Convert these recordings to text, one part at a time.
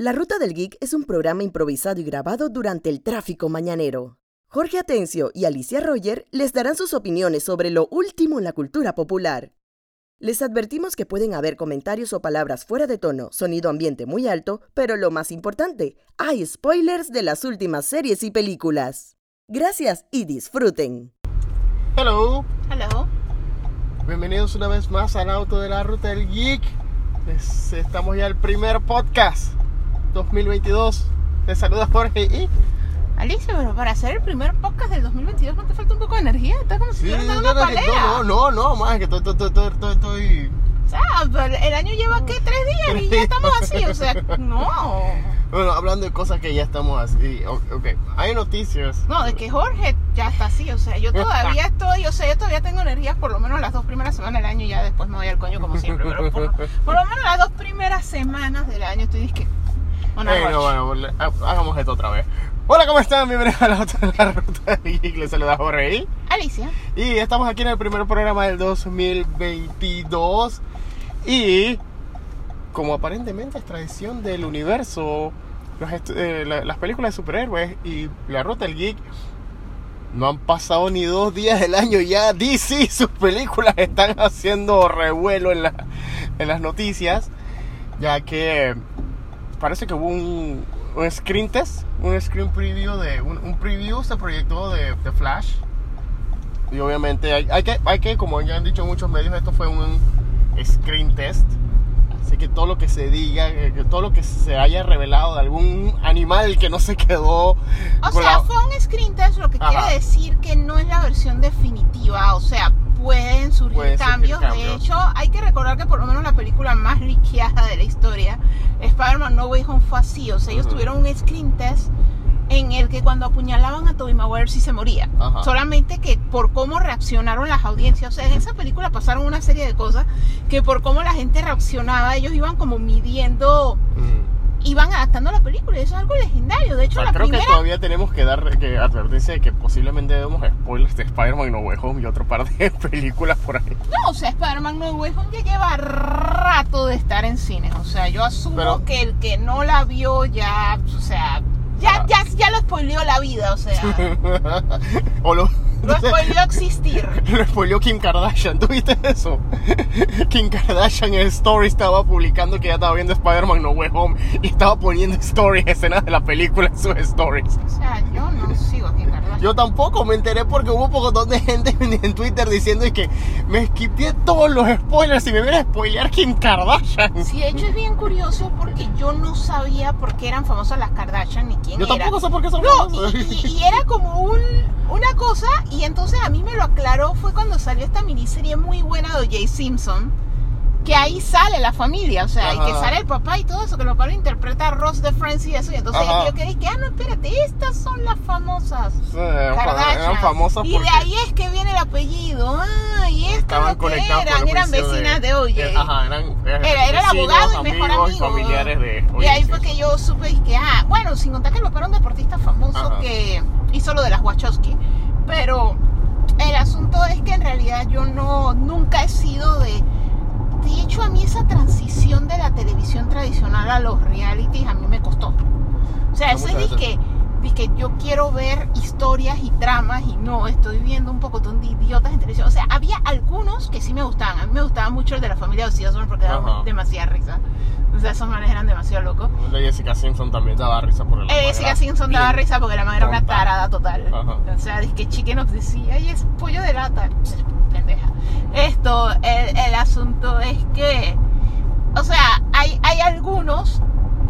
La Ruta del Geek es un programa improvisado y grabado durante el tráfico mañanero. Jorge Atencio y Alicia Roger les darán sus opiniones sobre lo último en la cultura popular. Les advertimos que pueden haber comentarios o palabras fuera de tono, sonido ambiente muy alto, pero lo más importante, hay spoilers de las últimas series y películas. Gracias y disfruten. Hello, Hello. bienvenidos una vez más al auto de la ruta del geek. Es- estamos ya el primer podcast 2022. Te saluda Jorge y Alicia, pero para hacer el primer podcast del 2022 no te falta un poco de energía. Está como si Sí, estuvieras no, dando una no, pelea. no, no, no, más que estoy, estoy, estoy, estoy, O sea, el año lleva ¿qué? tres días y ya estamos así. O sea, no. Bueno, hablando de cosas que ya estamos así. Ok, hay noticias. No, de que Jorge ya está así. O sea, yo todavía estoy, o sea, yo todavía tengo energías por lo menos las dos primeras semanas del año y ya después me voy al coño como siempre. Pero por, por lo menos las dos primeras semanas del año estoy disque. Una Bueno, rush. bueno, bueno, ha- hagamos esto otra vez. Hola, ¿cómo están? Bienvenidos auto de la ruta del geek. Les saluda Jorge y. Alicia. Y estamos aquí en el primer programa del 2022. Y como aparentemente es tradición del universo, los eh, la- las películas de superhéroes y la ruta del geek, no han pasado ni dos días del año ya. DC sus películas están haciendo revuelo en, la- en las noticias, ya que parece que hubo un, un screen test, un screen preview de un, un preview se proyectó de, de Flash y obviamente hay, hay que, hay que, como ya han dicho muchos medios, esto fue un screen test. Así que todo lo que se diga, eh, que todo lo que se haya revelado de algún animal que no se quedó. O sea, la- fue un screen test, lo que Ajá. quiere decir que no es la versión definitiva. O sea, pueden surgir, Pueden surgir cambios. cambios. De hecho, hay que recordar que por lo menos la película más liqueada de la historia, Spider-Man No Way Home, fue así. O sea, ellos Ujú. tuvieron un screen test en el que cuando apuñalaban a Tobey Maguire sí se moría. Ajá. Solamente que por cómo reaccionaron las audiencias. O sea, en esa película pasaron una serie de cosas que por cómo la gente reaccionaba, ellos iban como midiendo, Mm. Iban adaptando la película. Y eso es algo legendario. De O hecho, sea, la creo primera... que todavía tenemos que dar que advertencia de que posiblemente demos spoilers de Spider-Man No Way Home y otro par de películas por ahí. No, o sea, Spider-Man No Way Home ya lleva rato de estar en cines. O sea, yo asumo Pero- que el que no la vio ya, o sea, ya, Ah. ya, ya lo spoileó la vida, o sea, o lo, lo spoileó existir. Lo spoileó Kim Kardashian, ¿tú viste eso? Kim Kardashian en Story estaba publicando que ya estaba viendo Spider-Man No Way Home y estaba poniendo stories, escenas de la película en sus stories. O sea, yo no sigo aquí en Kardashian. Yo tampoco me enteré porque hubo un montón de gente en Twitter diciendo y que me esquipié todos los spoilers y me viene a spoilear Kim Kardashian. Sí, de hecho es bien curioso porque yo no sabía por qué eran famosas las Kardashian ni quién Yo era. tampoco sé por qué son No, y, y- y era como un, una cosa, y entonces a mí me lo aclaró fue cuando salió esta miniserie muy buena de O.J. Simpson, que ahí sale la familia, o sea, y que Ajá. sale el papá y todo eso, que lo interpreta a Ross de Friends y eso, y entonces Ajá. yo quedé que, ah, no, espérate, estas son las famosas. Sí, eran, eran famosas y de ahí es que viene el apellido. Ah, y esto estaban es lo que eran, eran vecinas de, eh, OJ. Ajá, eran, eh, Era, era el abogado y mejor amigos amigo. y familiares de Y ahí fue que yo supe que, ah, bueno, sin contar que papá era un deportista famoso Ajá. que hizo lo de las Wachowski. Pero el asunto es que en realidad yo no, nunca he sido de... De hecho, a mí esa transición de la televisión tradicional a los realities a mí me costó. O sea, eso es muchas que, que yo quiero ver historias y tramas y no, estoy viendo un poco de idiotas en televisión. O sea, había algunos que sí me gustaban. A mí me gustaba mucho el de la familia de Osborne porque daba demasiada risa. O sea, esos manes eran demasiado locos. La Jessica Simpson también daba risa por el Eh, Jessica Simpson daba risa porque la madre era una tarada total. Ajá. O sea, dice que Chicken the Sea, ay, es pollo de lata. Pendeja. Esto, el, el asunto es que, o sea, hay, hay algunos,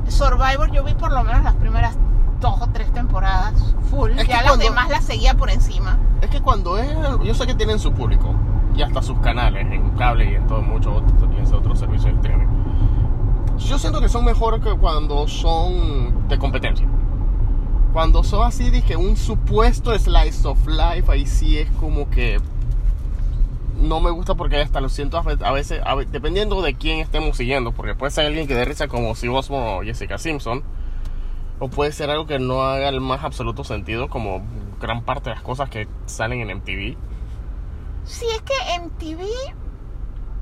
Survivor, yo vi por lo menos las primeras dos o tres temporadas full, Es que ya las cuando- demás las seguía por encima. Es que cuando es. Yo sé que tienen su público y hasta sus canales en cable y en todo mucho otro, y en otros servicios de streaming. Yo siento que son mejor que cuando son de competencia. Cuando son así, dije, un supuesto slice of life, ahí sí es como que. No me gusta porque hasta lo siento a ve- a veces, a dependiendo de quién estemos siguiendo, porque puede ser alguien que dé risa como si Osborne o Jessica Simpson, o puede ser algo que no haga el más absoluto sentido, como gran parte de las cosas que salen en MTV. Sí, es que MTV,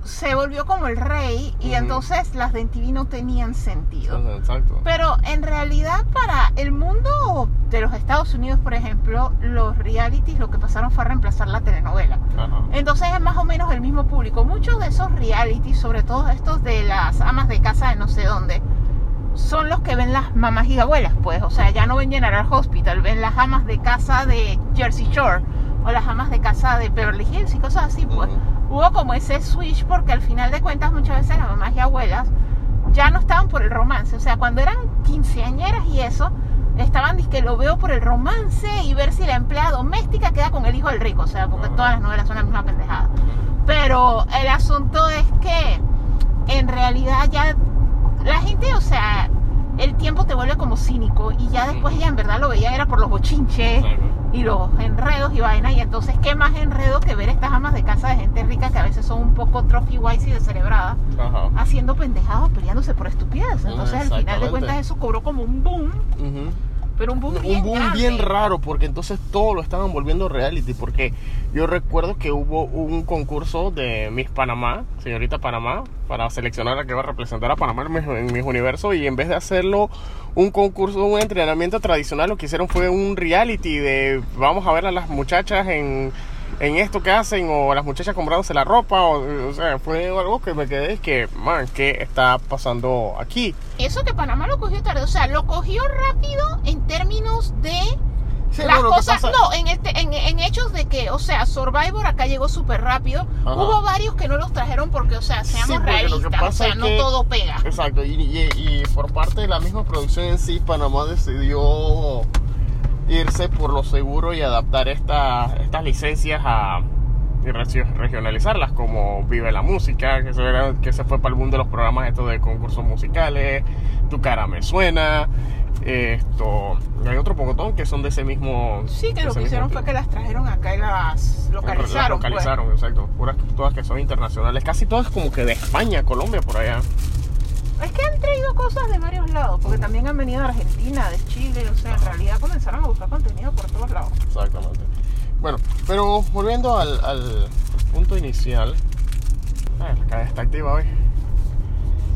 se volvió como el rey y entonces las de MTV no tenían sentido. Exacto. Pero en realidad para el mundo de los Estados Unidos, por ejemplo, los realities lo que pasaron fue a reemplazar la telenovela. Ajá. Entonces es más o menos el mismo público. Muchos de esos realities, sobre todo estos de las amas de casa de no sé dónde, son los que ven las mamás y abuelas, pues. O sea, ya no ven General Hospital, ven las amas de casa de Jersey Shore o las amas de casa de Beverly Hills y cosas así, pues. Ujú. Hubo como ese switch porque al final de cuentas muchas veces las mamás y abuelas ya no estaban por el romance. O sea, cuando eran quinceañeras y eso, estaban que lo veo por el romance y ver si la empleada doméstica queda con el hijo del rico. O sea, porque Ajá. todas las novelas son la misma pendejada. Pero el asunto es que en realidad ya la gente, o sea, el tiempo te vuelve como cínico y ya después ya en verdad lo veía era por los bochinches y los enredos y vaina. Y entonces qué más enredo que ver estas amas de casa de gente rica que a veces son un poco trophy wise y descerebradas Ajá. haciendo pendejados peleándose por estupidez entonces al final de cuentas eso cobró como un boom. Pero un boom bien un boom grande. bien raro porque entonces todo lo estaban volviendo reality porque yo recuerdo que hubo un concurso de Miss Panamá, señorita Panamá, para seleccionar a que va a representar a Panamá en Miss Universo y en vez de hacerlo un concurso, un entrenamiento tradicional, lo que hicieron fue un reality de vamos a ver a las muchachas en, en esto que hacen o las muchachas comprándose la ropa o, o sea, fue algo que me quedé es que, man, ¿qué está pasando aquí? eso que Panamá lo cogió tarde o sea lo cogió rápido en términos de Sí, las no, cosas, pasa- no, en, este- en, en hechos de que, o sea, Survivor acá llegó súper rápido. Ajá. Hubo varios que no los trajeron porque, o sea, seamos Sí, realistas, o sea, es no que- todo pega. Exacto, y, y- y por parte de la misma producción en sí, Panamá decidió irse por lo seguro y adaptar esta- estas licencias a y regionalizarlas, como Vive la Música, que se, era- que se fue para el mundo de los programas estos de concursos musicales, Tu cara me suena, esto, y hay otro pocotón que son de ese mismo... Sí, que lo que hicieron fue que las trajeron acá y las localizaron. las pues. localizaron, exacto. Puras, todas que son internacionales. Casi todas como que de España, Colombia, por allá. Es que han traído cosas de varios lados, porque también han venido de Argentina, de Chile, o sea, en realidad comenzaron a buscar contenido por todos lados. Exactamente. Bueno, pero volviendo al, al punto inicial. Ah, la está activa hoy.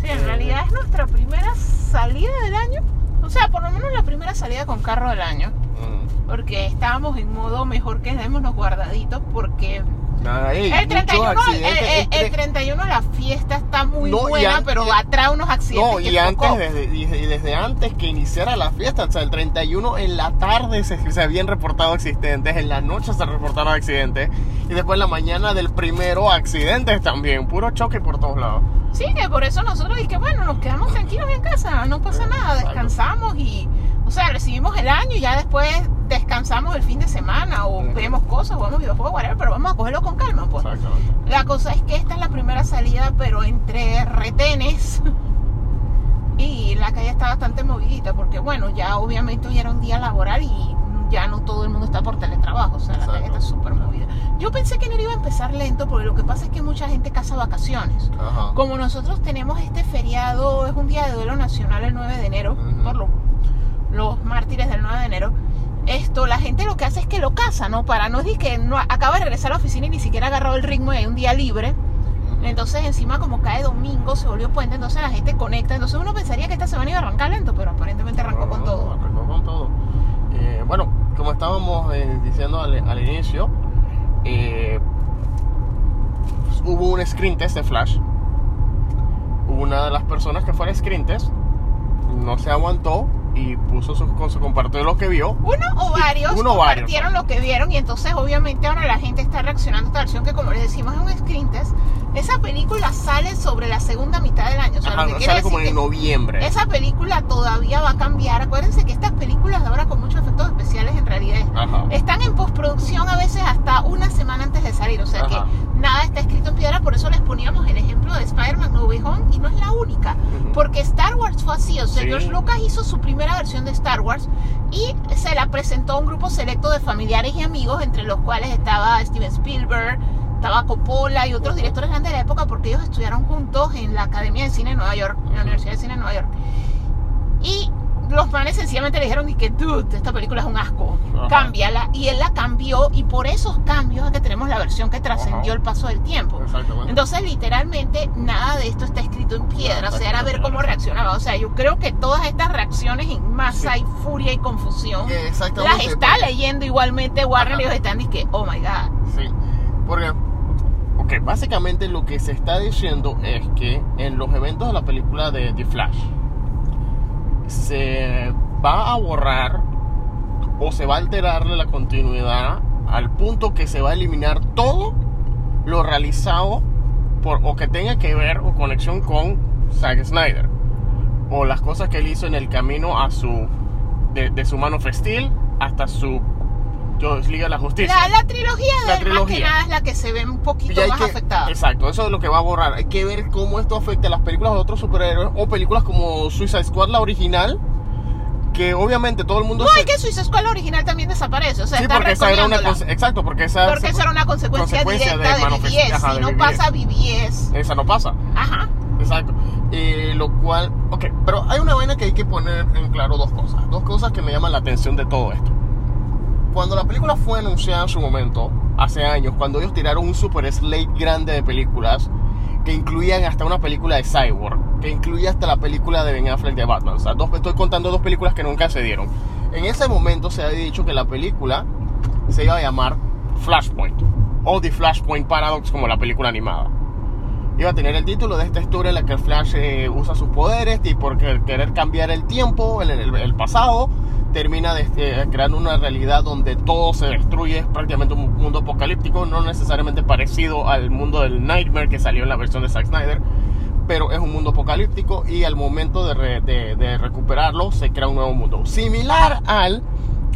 Sí, en Eh. realidad es nuestra primera salida del año. O sea, por lo menos la primera salida con carro del año. Mm. Porque estábamos en modo mejor que démonos guardaditos porque Nada, el 31, muchos el, accidentes el- el entre- 31 la fiesta está muy No, buena, an- pero atrae unos accidentes. No, que y antes, desde, y- desde antes que iniciara la fiesta, o sea, el 31 en la tarde se, se habían reportado accidentes, en la noche se reportaron accidentes, y después en la mañana del primero accidentes también, puro choque por todos lados. Sí, que por eso nosotros y que bueno, nos quedamos tranquilos en casa, no pasa nada, Exacto. descansamos y, o sea, recibimos el año y ya después descansamos el fin de semana o Ujú. vemos cosas, o vemos videojuegos, whatever, pero vamos a cogerlo con calma, pues. Exactamente. La cosa es que esta es la primera salida, pero entre retenes y la calle está bastante movidita porque bueno, ya obviamente hoy era un día laboral y ya no todo el mundo está por teletrabajo, o sea, la calle está súper movida. Yo pensé que no iba a empezar lento porque lo que pasa es que mucha gente casa vacaciones. Ajá. Como nosotros tenemos este feriado, es un día de duelo nacional el 9 de enero, por lo- los mártires del 9 de enero. Esto, la gente lo que hace es que lo casa, ¿no? Para no decir que no acaba de regresar a la oficina y ni siquiera ha agarrado el ritmo hay un día libre. Entonces encima como cae domingo, se volvió puente, entonces la gente conecta. Entonces uno pensaría que esta semana iba a arrancar lento, pero aparentemente arrancó con No, todo. Arrancó con todo. Eh, bueno, como estábamos eh, diciendo al, al inicio, eh, pues, hubo un screen test de Flash. Una de las personas que fue al screen test no se aguantó y puso su, con su compartió lo que vio. Uno o varios uno o varios. compartieron lo que vieron y entonces obviamente ahora la gente está reaccionando a esta versión que como les decimos es un screen test. Esa película sale sobre la segunda mitad del año. O sea, Ajá, quiere sale como decir en que noviembre. esa película todavía va a cambiar. Acuérdense que estas películas de ahora con muchos efectos especiales en realidad Ajá. están en postproducción a veces hasta una semana antes de salir. O sea Ajá. que nada está escrito en piedra. Por eso les poníamos el ejemplo de Spider-Man No Way Home y no es la única. Ujú. Porque Star Wars fue así. O sea, Sí. George Lucas hizo su primera versión de Star Wars y se la presentó a un grupo selecto de familiares y amigos, entre los cuales estaba Steven Spielberg, estaba Coppola y otros directores grandes de la época, porque ellos estudiaron juntos en la Academia de Cine de Nueva York, en la Universidad de Cine de Nueva York. Y los manes sencillamente le dijeron y que, dude, esta película es un asco, Ajá. cámbiala. Y él la cambió y por esos cambios es que tenemos la versión que trascendió el paso del tiempo. Exactamente. Entonces, literalmente, nada de esto está escrito en piedra. O sea, era ver cómo reaccionaba. O sea, yo creo que todas estas reacciones en masa Sí. y furia y confusión las está leyendo igualmente Warner Ajá. y ellos están diciendo, oh my god. Sí, porque, ok, básicamente lo que se está diciendo es que en los eventos de la película de The Flash se va a borrar o se va a alterarle la continuidad al punto que se va a eliminar todo lo realizado por, o que tenga que ver o conexión con Zack Snyder o las cosas que él hizo en el camino a su de, su Man of Steel hasta su Justice Liga de la Justicia. La, la trilogía de La él, más que trilogía. nada es la que se ve un poquito más que- afectada. Exacto, eso es lo que va a borrar. Hay que ver cómo esto afecta a las películas de otros superhéroes o películas como Suicide Squad, la original, que obviamente todo el mundo No, se- es que Suicide Squad original también desaparece. O sea, Sí, está porque esa era una exacto, porque esa Porque esa era una consecuencia, consecuencia directa de de, BBS. Ajá, si de no BBS. pasa BBS. esa no pasa. Ajá. Exacto. Eh, lo cual, ok, pero hay una vaina que hay que poner en claro dos cosas. Dos cosas que me llaman la atención de todo esto. Cuando la película fue anunciada en su momento, hace años, cuando ellos tiraron un super slate grande de películas, que incluían hasta una película de Cyborg, que incluía hasta la película de Ben Affleck de Batman. O sea, dos, estoy contando dos películas que nunca se dieron. En ese momento se había dicho que la película se iba a llamar Flashpoint, o The Flashpoint Paradox como la película animada iba a tener el título de esta historia en la que Flash eh, usa sus poderes y por quer- querer cambiar el tiempo, el pasado, termina de- eh, creando una realidad donde todo se destruye, es prácticamente un mundo apocalíptico, no necesariamente parecido al mundo del Nightmare que salió en la versión de Zack Snyder, pero es un mundo apocalíptico y al momento de, re- de- de recuperarlo se crea un nuevo mundo, similar al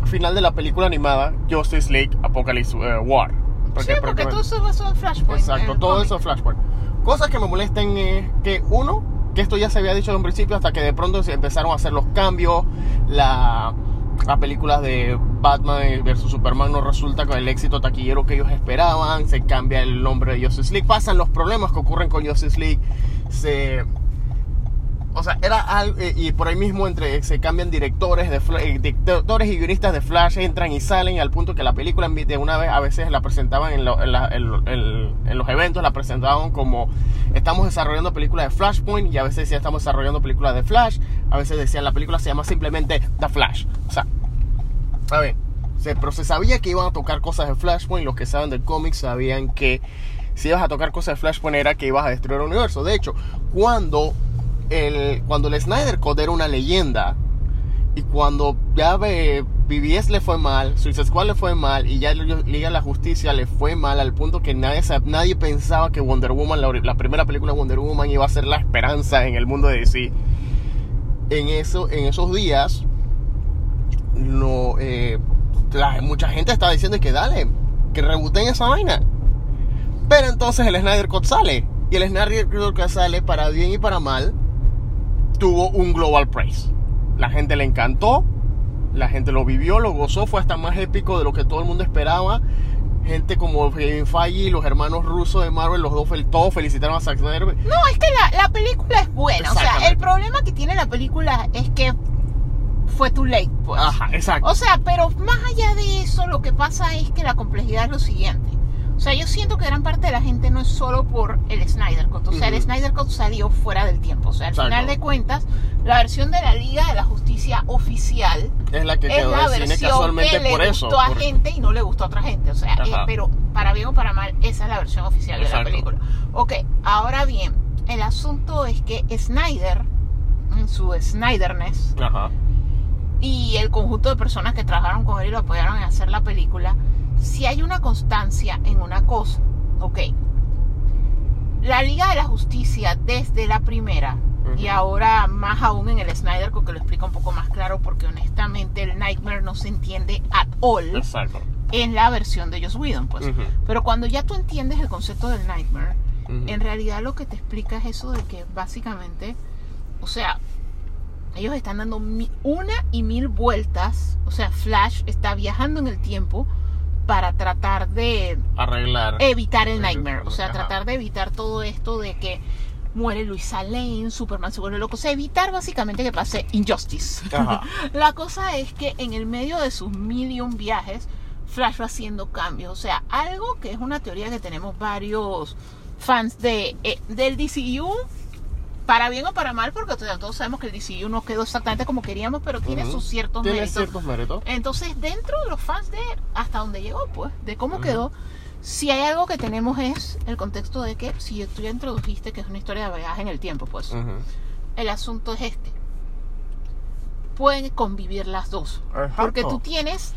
final de la película animada Justice League Apocalypse eh, War. Sí, porque todo eso en Flashpoint. Exacto, todo cómic. eso Flashpoint. Cosas que me molestan es que, uno, que esto ya se había dicho en un principio hasta que de pronto se empezaron a hacer los cambios, la, las películas de Batman versus Superman no resulta con el éxito taquillero que ellos esperaban, se cambia el nombre de Justice League, pasan los problemas que ocurren con Justice League, se... O sea, era algo, eh, y por ahí mismo entre se cambian directores de eh, directores y guionistas de Flash entran y salen al punto que la película de una vez a veces la presentaban en, los eventos la presentaban como estamos desarrollando película de Flashpoint y a veces decían estamos desarrollando película de Flash, a veces decían la película se llama simplemente The Flash. O sea, a ver, pero se sabía que iban a tocar cosas de Flashpoint, los que saben del cómic sabían que si ibas a tocar cosas de Flashpoint era que ibas a destruir el universo. De hecho, cuando el, cuando el Snyder Code era una leyenda y cuando ya le fue mal, Suicide Squad le fue mal y ya Liga de la Justicia le fue mal al punto que nadie, nadie pensaba que Wonder Woman, la, primera película de Wonder Woman iba a ser la esperanza en el mundo de DC. En, eso, en esos días, no, eh, mucha gente estaba diciendo que dale, que rebooten esa vaina. Pero entonces el Snyder Cut sale. Y el Snyder Cut sale, para bien y para mal, tuvo un global praise. La gente le encantó, la gente lo vivió, lo gozó, fue hasta más épico de lo que todo el mundo esperaba. Gente como Kevin Feige y los hermanos rusos de Marvel, los dos todos felicitaron a Zack Snyder. No, es que la, la película es buena. O sea, el problema que tiene la película es que fue too late, pues. Ajá, exacto. O sea, pero más allá de eso, lo que pasa es que la complejidad es lo siguiente. O sea, yo siento que gran parte de la gente no es solo por el Snyder Cut. O sea, el. Snyder Cut salió fuera del tiempo. O sea, al Exacto. final de cuentas, la versión de la Liga de la Justicia oficial es la que es quedó la cine versión casualmente que por le eso. gustó a por- gente y no le gustó a otra gente. O sea, eh, pero para bien o para mal, esa es la versión oficial de la película. Ok, ahora bien, el asunto es que Snyder, en su Snyderness, Ajá. y el conjunto de personas que trabajaron con él y lo apoyaron en hacer la película, si hay una constancia en una cosa, ok. La Liga de la Justicia desde la primera y ahora más aún en el Snyder, que lo explica un poco más claro, porque honestamente el Nightmare no se entiende at all Exacto. en la versión de Joss Whedon, pues. Ujú. Pero cuando ya tú entiendes el concepto del Nightmare, en realidad lo que te explica es eso de que básicamente, o sea, ellos están dando una y mil vueltas, o sea, Flash está viajando en el tiempo para tratar de Arreglar. evitar el nightmare, o sea, ajá. tratar de evitar todo esto de que muere Luisa Lane, Superman se vuelve loco. O sea, evitar básicamente que pase Injustice. Ajá. La cosa es que en el medio de sus million viajes, Flash va haciendo cambios. O sea, algo que es una teoría que tenemos varios fans de, eh, del DCU, para bien o para mal, porque todos sabemos que el DCU no quedó exactamente como queríamos, pero tiene sus ciertos Tiene méritos. ciertos méritos. Entonces, dentro de los fans de hasta donde llegó, pues, de cómo quedó, si hay algo que tenemos es el contexto de que si tú ya introdujiste que es una historia de viaje en el tiempo, pues, el asunto es este. Pueden convivir las dos. Exacto. Porque tú tienes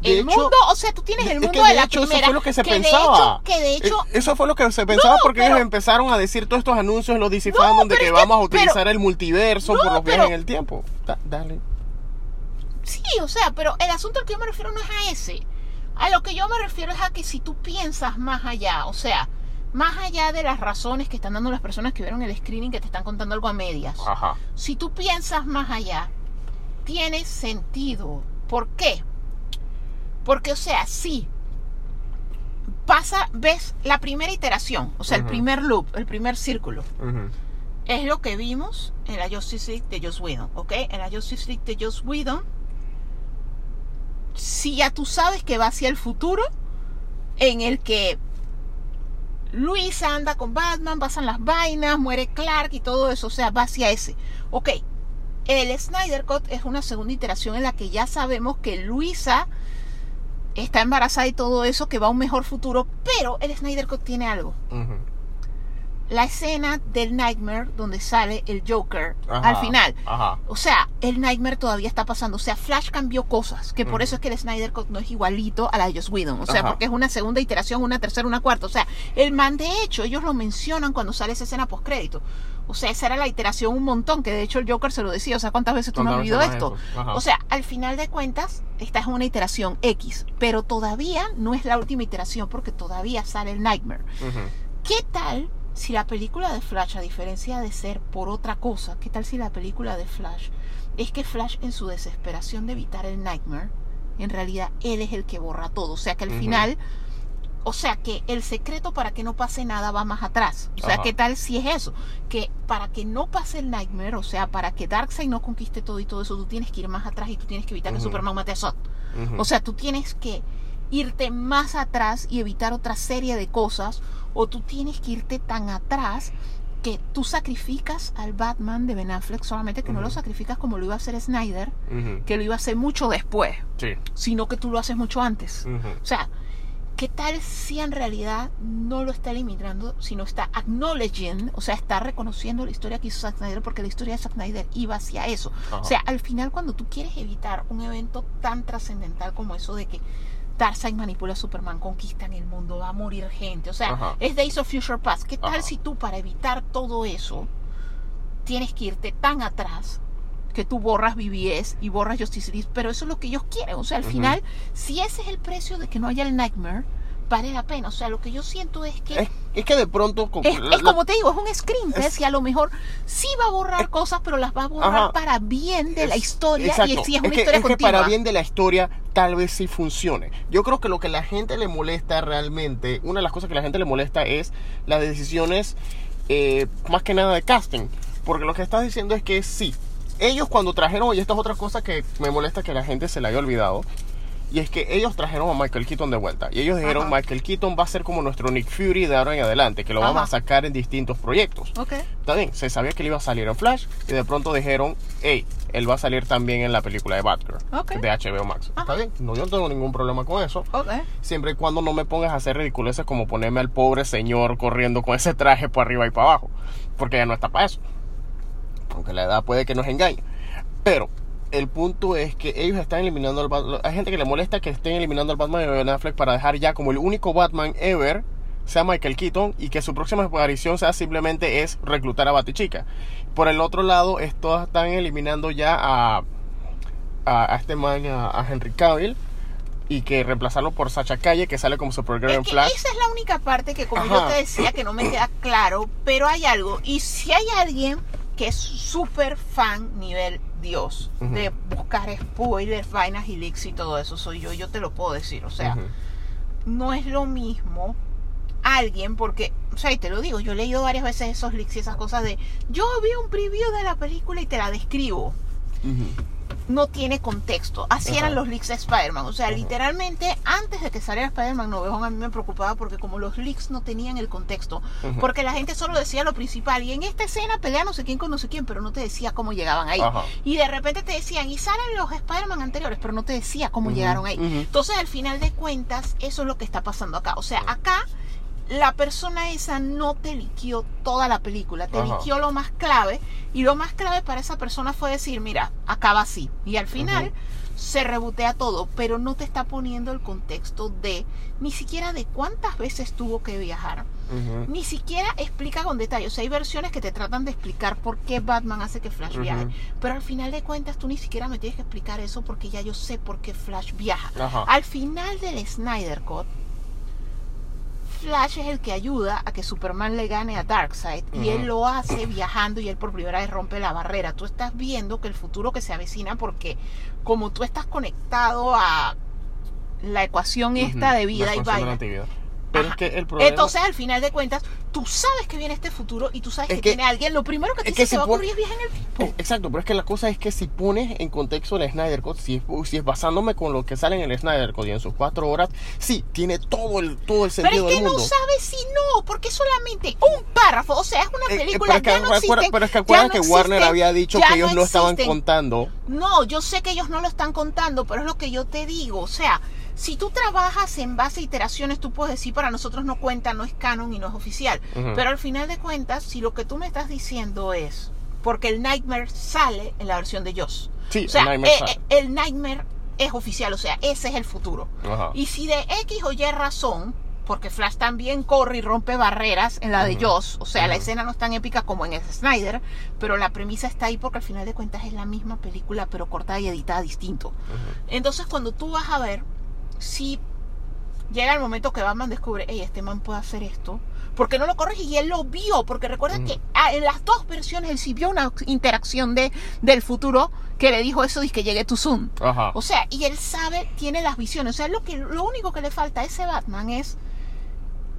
De el hecho- mundo, o sea, tú tienes el Es mundo que de, de la hecho eso fue lo que se pensaba. hecho- que de hecho, Eso fue lo que se pensaba No, porque pero- ellos empezaron a decir todos estos anuncios los No, Fandom de que es vamos a utilizar pero- el multiverso No, por los viajes en el tiempo. Da- dale. Sí, o sea, pero el asunto al que yo me refiero no es a ese. A lo que yo me refiero es a que si tú piensas más allá, o sea, más allá de las razones que están dando las personas que vieron el screening que te están contando algo a medias, Ajá. si tú piensas más allá, tiene sentido. ¿Por qué? Porque, o sea, sí, pasa, ves la primera iteración, o sea, el primer loop, el primer círculo. Es lo que vimos en la Justice League de Joss Whedon, ¿ok? En la Justice League de Joss Whedon, si ya tú sabes que va hacia el futuro, en el que Luis anda con Batman, pasan las vainas, muere Clark y todo eso, o sea, va hacia ese. Ok, el Snyder Cut es una segunda iteración en la que ya sabemos que Luisa está embarazada y todo eso, que va a un mejor futuro, pero el Snyder Cut tiene algo la escena del Nightmare donde sale el Joker Ajá. al final. Ajá. O sea, el Nightmare todavía está pasando. O sea, Flash cambió cosas. Que por eso es que el Snyder Cut no es igualito a la de Joss Whedon. O sea, Ajá. porque es una segunda iteración, una tercera, una cuarta. O sea, el man, de hecho, ellos lo mencionan cuando sale esa escena postcrédito. O sea, esa era la iteración un montón. Que de hecho el Joker se lo decía. O sea, ¿cuántas veces tú no has ¿Cuántas vivido esto? O sea, al final de cuentas, esta es una iteración X. Pero todavía no es la última iteración porque todavía sale el Nightmare. ¿Qué tal si la película de Flash, a diferencia de ser por otra cosa, qué tal si la película de Flash es que Flash en su desesperación de evitar el Nightmare, en realidad él es el que borra todo? O sea que al final, o sea que el secreto para que no pase nada va más atrás. O sea, Ajá. ¿qué tal si es eso? Que para que no pase el Nightmare, o sea, para que Darkseid no conquiste todo y todo eso, tú tienes que ir más atrás y tú tienes que evitar que. Superman mate a Zod. O sea, tú tienes que irte más atrás y evitar otra serie de cosas, o tú tienes que irte tan atrás que tú sacrificas al Batman de Ben Affleck, solamente que no lo sacrificas como lo iba a hacer Snyder, que lo iba a hacer mucho después, Sí. sino que tú lo haces mucho antes. O sea, ¿qué tal si en realidad no lo está eliminando, sino está acknowledging, o sea, está reconociendo la historia que hizo Zack Snyder, porque la historia de Zack Snyder iba hacia eso? Ajá. O sea, al final cuando tú quieres evitar un evento tan trascendental como eso de que Darkseid manipula a Superman, conquistan el mundo, va a morir gente, o sea, Ajá. es Days of Future Past. ¿Qué tal Ajá. si tú para evitar todo eso tienes que irte tan atrás que tú borras BBS y borras Justice League, pero eso es lo que ellos quieren, o sea, al final, si ese es el precio de que no haya el Nightmare, vale la pena, o sea, lo que yo siento es que Es, es que de pronto. co- es, la- es como te digo, es un screen test es- y a lo mejor sí va a borrar cosas, pero las va a borrar Ajá. para bien de la historia exacto. y si es una que, historia es que para bien de la historia tal vez sí funcione. Yo creo que lo que la gente le molesta realmente, una de las cosas que la gente le molesta es las decisiones eh, más que nada de casting. Porque lo que estás diciendo es que sí, ellos cuando trajeron, y esta es otra cosa que me molesta que la gente se la haya olvidado, y es que ellos trajeron a Michael Keaton de vuelta. Y ellos dijeron, Ajá. Michael Keaton va a ser como nuestro Nick Fury de ahora en adelante, que lo vamos a sacar en distintos proyectos. Ok. Está bien, se sabía que él iba a salir en Flash y de pronto dijeron, hey, él va a salir también en la película de Batgirl de HBO Max. Está bien, no, yo no tengo ningún problema con eso. Ok. Siempre y cuando no me pongas a hacer ridiculeces como ponerme al pobre señor corriendo con ese traje por arriba y para abajo. Porque ya no está para eso. Aunque la edad puede que nos engañe. Pero el punto es que ellos están eliminando al Batman. Hay gente que le molesta que estén eliminando al Batman de Ben Affleck para dejar ya como el único Batman ever sea Michael Keaton y que su próxima aparición sea simplemente es reclutar a Batichica. Por el otro lado, estos están eliminando ya a, a, a este man, a, a Henry Cavill, y que reemplazarlo por Sacha Calle, que sale como Supergirl Es en que Flash. esa es la única parte que como Ajá. yo te decía que no me queda claro, pero hay algo. Y si hay alguien que es súper fan nivel Dios de buscar spoilers, vainas y leaks y todo eso, soy yo, yo te lo puedo decir. O sea, no es lo mismo alguien, porque, o sea, y te lo digo, yo he leído varias veces esos leaks y esas cosas de, yo vi un preview de la película y te la describo. No tiene contexto. Así Ajá. eran los leaks de Spider-Man. O sea, literalmente, antes de que saliera Spider-Man No Home, a mí me preocupaba porque como los leaks no tenían el contexto, porque la gente solo decía lo principal. Y en esta escena pelea no sé quién con no sé quién, pero no te decía cómo llegaban ahí. Y de repente te decían, y salen los Spider-Man anteriores, pero no te decía cómo llegaron ahí. Entonces, al final de cuentas, eso es lo que está pasando acá. O sea, acá la persona esa no te liquió toda la película, te Ajá. liquió lo más clave. Y lo más clave para esa persona fue decir, mira, acaba así. Y al final se rebotea todo, pero no te está poniendo el contexto de ni siquiera de cuántas veces tuvo que viajar. Ni siquiera explica con detalle. O sea, hay versiones que te tratan de explicar por qué Batman hace que Flash viaje. Pero al final de cuentas, tú ni siquiera me tienes que explicar eso porque ya yo sé por qué Flash viaja. Al final del Snyder Cut, Flash es el que ayuda a que Superman le gane a Darkseid y él lo hace viajando y él por primera vez rompe la barrera. Tú estás viendo que el futuro que se avecina porque como tú estás conectado a la ecuación esta de vida y vaina. Natividad. Pero Ajá. es que el problema... Entonces, al final de cuentas, tú sabes que viene este futuro y tú sabes Es que, que- tiene alguien. Lo primero que te es que dice si que va a ocurrir es viaje en el tiempo. Eh, Exacto, pero es que la cosa es que si pones en contexto el Snyder Cut, si es, si es basándome con lo que sale en el Snyder Cut y en sus cuatro horas, sí, tiene todo el, todo el Pero sentido es que del no sabes si no, porque solamente un párrafo. O sea, es una Eh, eh, película. pero, es que, no existen, pero es que acuerdan no que Warner existen, había dicho que ellos no, estaban contando. No, yo sé que ellos no lo están contando, pero es lo que yo te digo. O sea, si tú trabajas en base a iteraciones, tú puedes decir para nosotros no cuenta, no es canon y no es oficial. Pero al final de cuentas, si lo que tú me estás diciendo es porque el Nightmare sale en la versión de Joss. Sí, o sea, el Nightmare eh, eh, el Nightmare es oficial, o sea, ese es el futuro. Y si de X o Y razón, porque Flash también corre y rompe barreras en la de Ujú. Joss, o sea, la escena no es tan épica como en el Snyder, pero la premisa está ahí porque al final de cuentas es la misma película, pero cortada y editada distinto. Entonces, cuando tú vas a ver, si llega el momento que Batman descubre, hey, este man puede hacer esto, porque no lo corrige y él lo vio, porque recuerda Ujú. que ah, en las dos versiones él sí vio una interacción de, del futuro que le dijo eso y que llegue tu Zoom. Ajá. O sea, y él sabe, tiene las visiones. O sea, lo, que, lo único que le falta a ese Batman es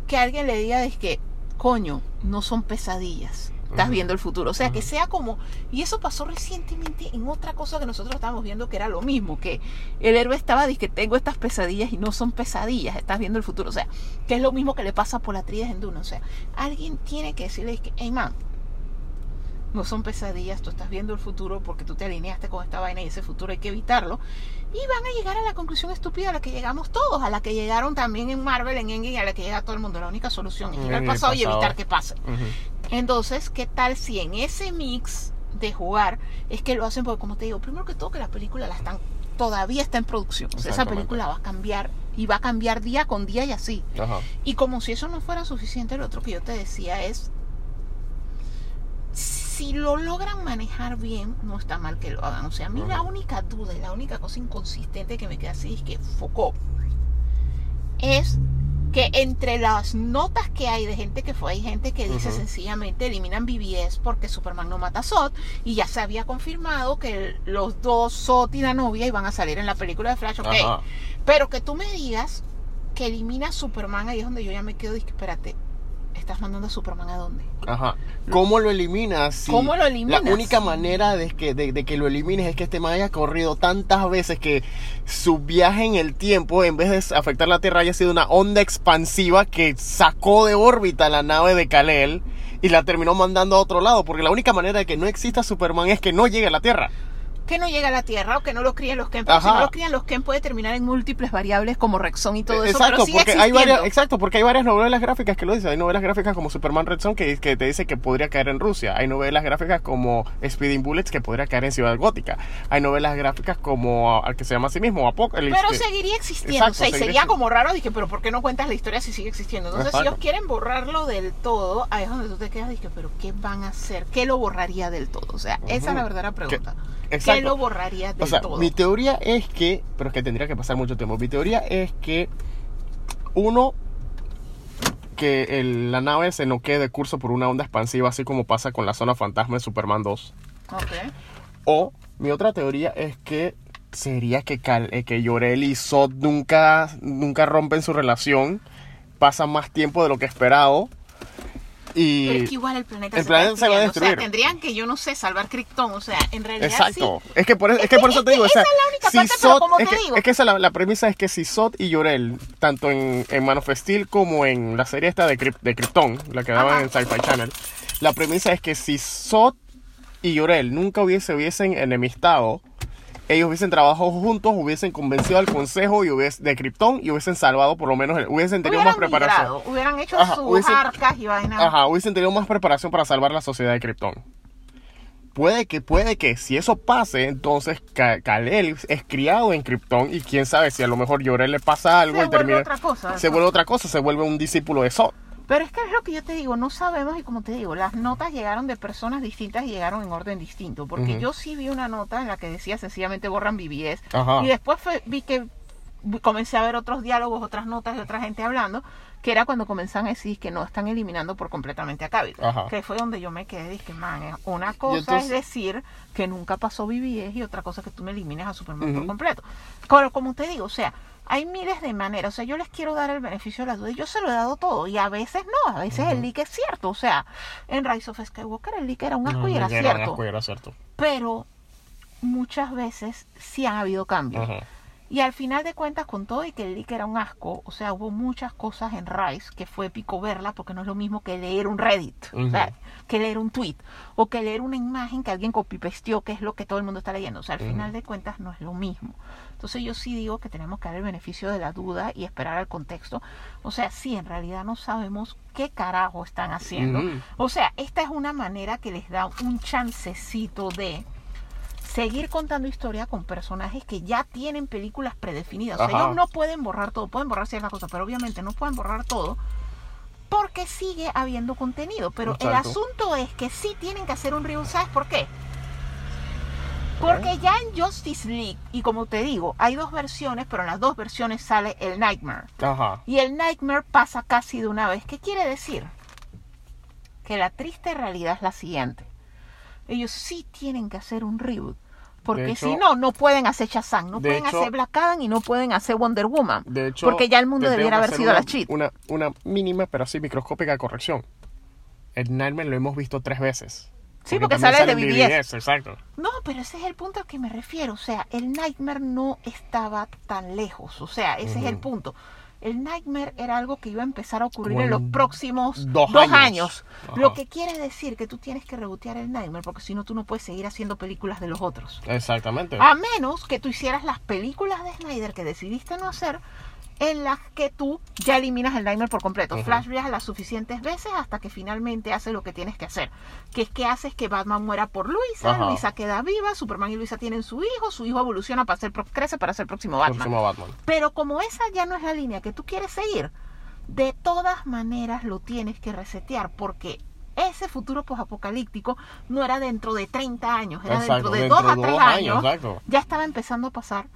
que alguien le diga es que, coño, no son pesadillas. Estás viendo el futuro. O sea, que sea como... Y eso pasó recientemente en otra cosa que nosotros estábamos viendo que era lo mismo. Que el héroe estaba, dice que tengo estas pesadillas y no son pesadillas. Estás viendo el futuro. O sea, que es lo mismo que le pasa a Polatrides en Duna. O sea, alguien tiene que decirle que, hey man, no son pesadillas, tú estás viendo el futuro porque tú te alineaste con esta vaina y ese futuro hay que evitarlo. Y van a llegar a la conclusión estúpida a la que llegamos todos, a la que llegaron también en Marvel, en Endgame, a la que llega todo el mundo. La única solución es ir al el pasado y evitar que pase. Entonces, ¿qué tal si en ese mix de jugar es que lo hacen? Porque como te digo, primero que todo que la película la están todavía está en producción. O sea, esa película va a cambiar y va a cambiar día con día y así. Ajá. Y como si eso no fuera suficiente, lo otro que yo te decía es, si lo logran manejar bien, no está mal que lo hagan. O sea, a mí la única duda y la única cosa inconsistente que me queda así es que Foucault es que entre las notas que hay de gente que fue, hay gente que dice sencillamente eliminan BBS porque Superman no mata a Zod y ya se había confirmado que los dos Zod y la novia iban a salir en la película de Flash, ok. Pero que tú me digas que elimina Superman, ahí es donde yo ya me quedo que espérate, ¿estás mandando a Superman a dónde? Ajá. ¿Cómo lo eliminas? Si ¿Cómo lo eliminas? La única manera de que, de, de que lo elimines es que este man haya corrido tantas veces que su viaje en el tiempo, en vez de afectar la Tierra, haya sido una onda expansiva que sacó de órbita la nave de Kal-El y la terminó mandando a otro lado. Porque la única manera de que no exista Superman es que no llegue a la Tierra. Que no llega a la Tierra o que no lo críen los Ken. Pero si no lo crían los Ken puede terminar en múltiples variables como Rexon y todo eso. exacto, pero sigue porque hay varias, exacto, porque hay varias novelas gráficas que lo dicen. Hay novelas gráficas como Superman Red Son que, que te dice que podría caer en Rusia. Hay novelas gráficas como Speeding Bullets que podría caer en Ciudad Gótica. Hay novelas gráficas como al que se llama a sí mismo Apocalypse. Pero seguiría existiendo. Exacto, o sea, y sería como raro. Dije, pero ¿por qué no cuentas la historia si sigue existiendo? Entonces, si ellos quieren borrarlo del todo, ahí es donde tú te quedas. Dije, pero ¿qué van a hacer? ¿Qué lo borraría del todo? O sea, esa es la verdadera pregunta. ¿Qué exacto. lo borraría del O sea, todo? mi teoría es que, pero es que tendría que pasar mucho tiempo. Mi teoría es que uno que el- la nave se no quede de curso por una onda expansiva, así como pasa con la zona fantasma de Superman 2. Ok. O mi otra teoría es que sería que, Cal- eh, que Yorel y Zod nunca, nunca rompen su relación pasa más tiempo de lo que esperado. Y Pero es que igual el planeta el se planeta se va a destruyendo. O sea, destruir. tendrían que, yo no sé, salvar Krypton. O sea, en realidad Exacto. sí. Es que por, es Es que que- por eso es te digo, que o sea, esa es la única si parte, pero como es te que, digo. es que esa la, la premisa es que si Sot y Yorel, tanto en, en Man of Steel como en la serie esta de, Kryp- de Krypton, la que daban Ajá. en Sci-Fi Channel, la premisa es que si Sot y Yorel nunca hubiese, hubiesen enemistado, ellos hubiesen trabajado juntos, hubiesen convencido al consejo y hubies- de Krypton y hubiesen salvado por lo menos, hubiesen tenido hubieran más preparación. migrado, hubieran hecho Ajá, sus hubiesen- arcas y vainas. Ajá, hubiesen tenido más preparación para salvar la sociedad de Krypton. Puede que, puede que, si eso pase, entonces Ka- Kal-El es criado en Krypton y quién sabe si a lo mejor Yorel le pasa algo Se y vuelve termina. otra cosa. Se vuelve otra cosa, se vuelve un discípulo de Sot. Pero es que es lo que yo te digo, no sabemos y como te digo, las notas llegaron de personas distintas y llegaron en orden distinto. Porque yo sí vi una nota en la que decía sencillamente borran BBS. Ajá. Y después fue- vi que comencé a ver otros diálogos, otras notas de otra gente hablando, que era cuando comenzaban a decir que no están eliminando por completamente a. Ajá. Que fue donde yo me quedé, dije, man, una cosa entonces- es decir que nunca pasó BBS y otra cosa que tú me elimines a Superman por completo. Pero como te digo, o sea, hay miles de maneras. O sea, yo les quiero dar el beneficio de la duda y yo se lo he dado todo. Y a veces no, a veces el leak es cierto. O sea, en Rise of Skywalker el leak era un asco y era cierto. asco y era cierto. Pero muchas veces sí han habido cambios. Y al final de cuentas, con todo y que el leak era un asco, o sea, hubo muchas cosas en Rise que fue épico verla porque no es lo mismo que leer un Reddit, o sea, que leer un tweet o que leer una imagen que alguien copy-pasteó, que es lo que todo el mundo está leyendo. O sea, al final de cuentas no es lo mismo. Entonces yo sí digo que tenemos que dar el beneficio de la duda y esperar al contexto. O sea, sí, en realidad no sabemos qué carajo están haciendo. O sea, esta es una manera que les da un chancecito de seguir contando historia con personajes que ya tienen películas predefinidas. O sea, ellos no pueden borrar todo, pueden borrar ciertas cosas, pero obviamente no pueden borrar todo porque sigue habiendo contenido. Pero el asunto es que sí tienen que hacer un reboot. ¿Sabes por qué? Porque ya en Justice League, y como te digo, hay dos versiones, pero en las dos versiones sale el Nightmare. Ajá. Y el Nightmare pasa casi de una vez. ¿Qué quiere decir? Que la triste realidad es la siguiente. Ellos sí tienen que hacer un reboot. Porque hecho- si no, no pueden hacer Shazam, no de pueden hecho- hacer Black Adam y no pueden hacer Wonder Woman. De hecho, porque ya el mundo debiera haber sido una, la cheat. Una, una mínima, pero así microscópica corrección. El Nightmare lo hemos visto tres veces. Sí, porque también sale de en BBS. Exacto. No, pero ese es el punto al que me refiero. O sea, el Nightmare no estaba tan lejos. O sea, ese es el punto. El Nightmare era algo que iba a empezar a ocurrir en los próximos dos dos, años. años. Lo que quiere decir que tú tienes que rebotear el Nightmare porque si no, tú no puedes seguir haciendo películas de los otros. Exactamente. A menos que tú hicieras las películas de Snyder que decidiste no hacer, en las que tú ya eliminas el Nightmare por completo. Flash viaja las suficientes veces hasta que finalmente hace lo que tienes que hacer. Que es que haces que Batman muera por Luisa. Luisa queda viva, Superman y Luisa tienen su hijo, su hijo evoluciona para ser, crece para ser el próximo Batman. Próximo Batman. Pero como esa ya no es la línea que tú quieres seguir, de todas maneras lo tienes que resetear porque ese futuro posapocalíptico no era dentro de 30 años, era Exacto, dentro de dentro 2 a de 3 dos años. Ya estaba empezando a pasar.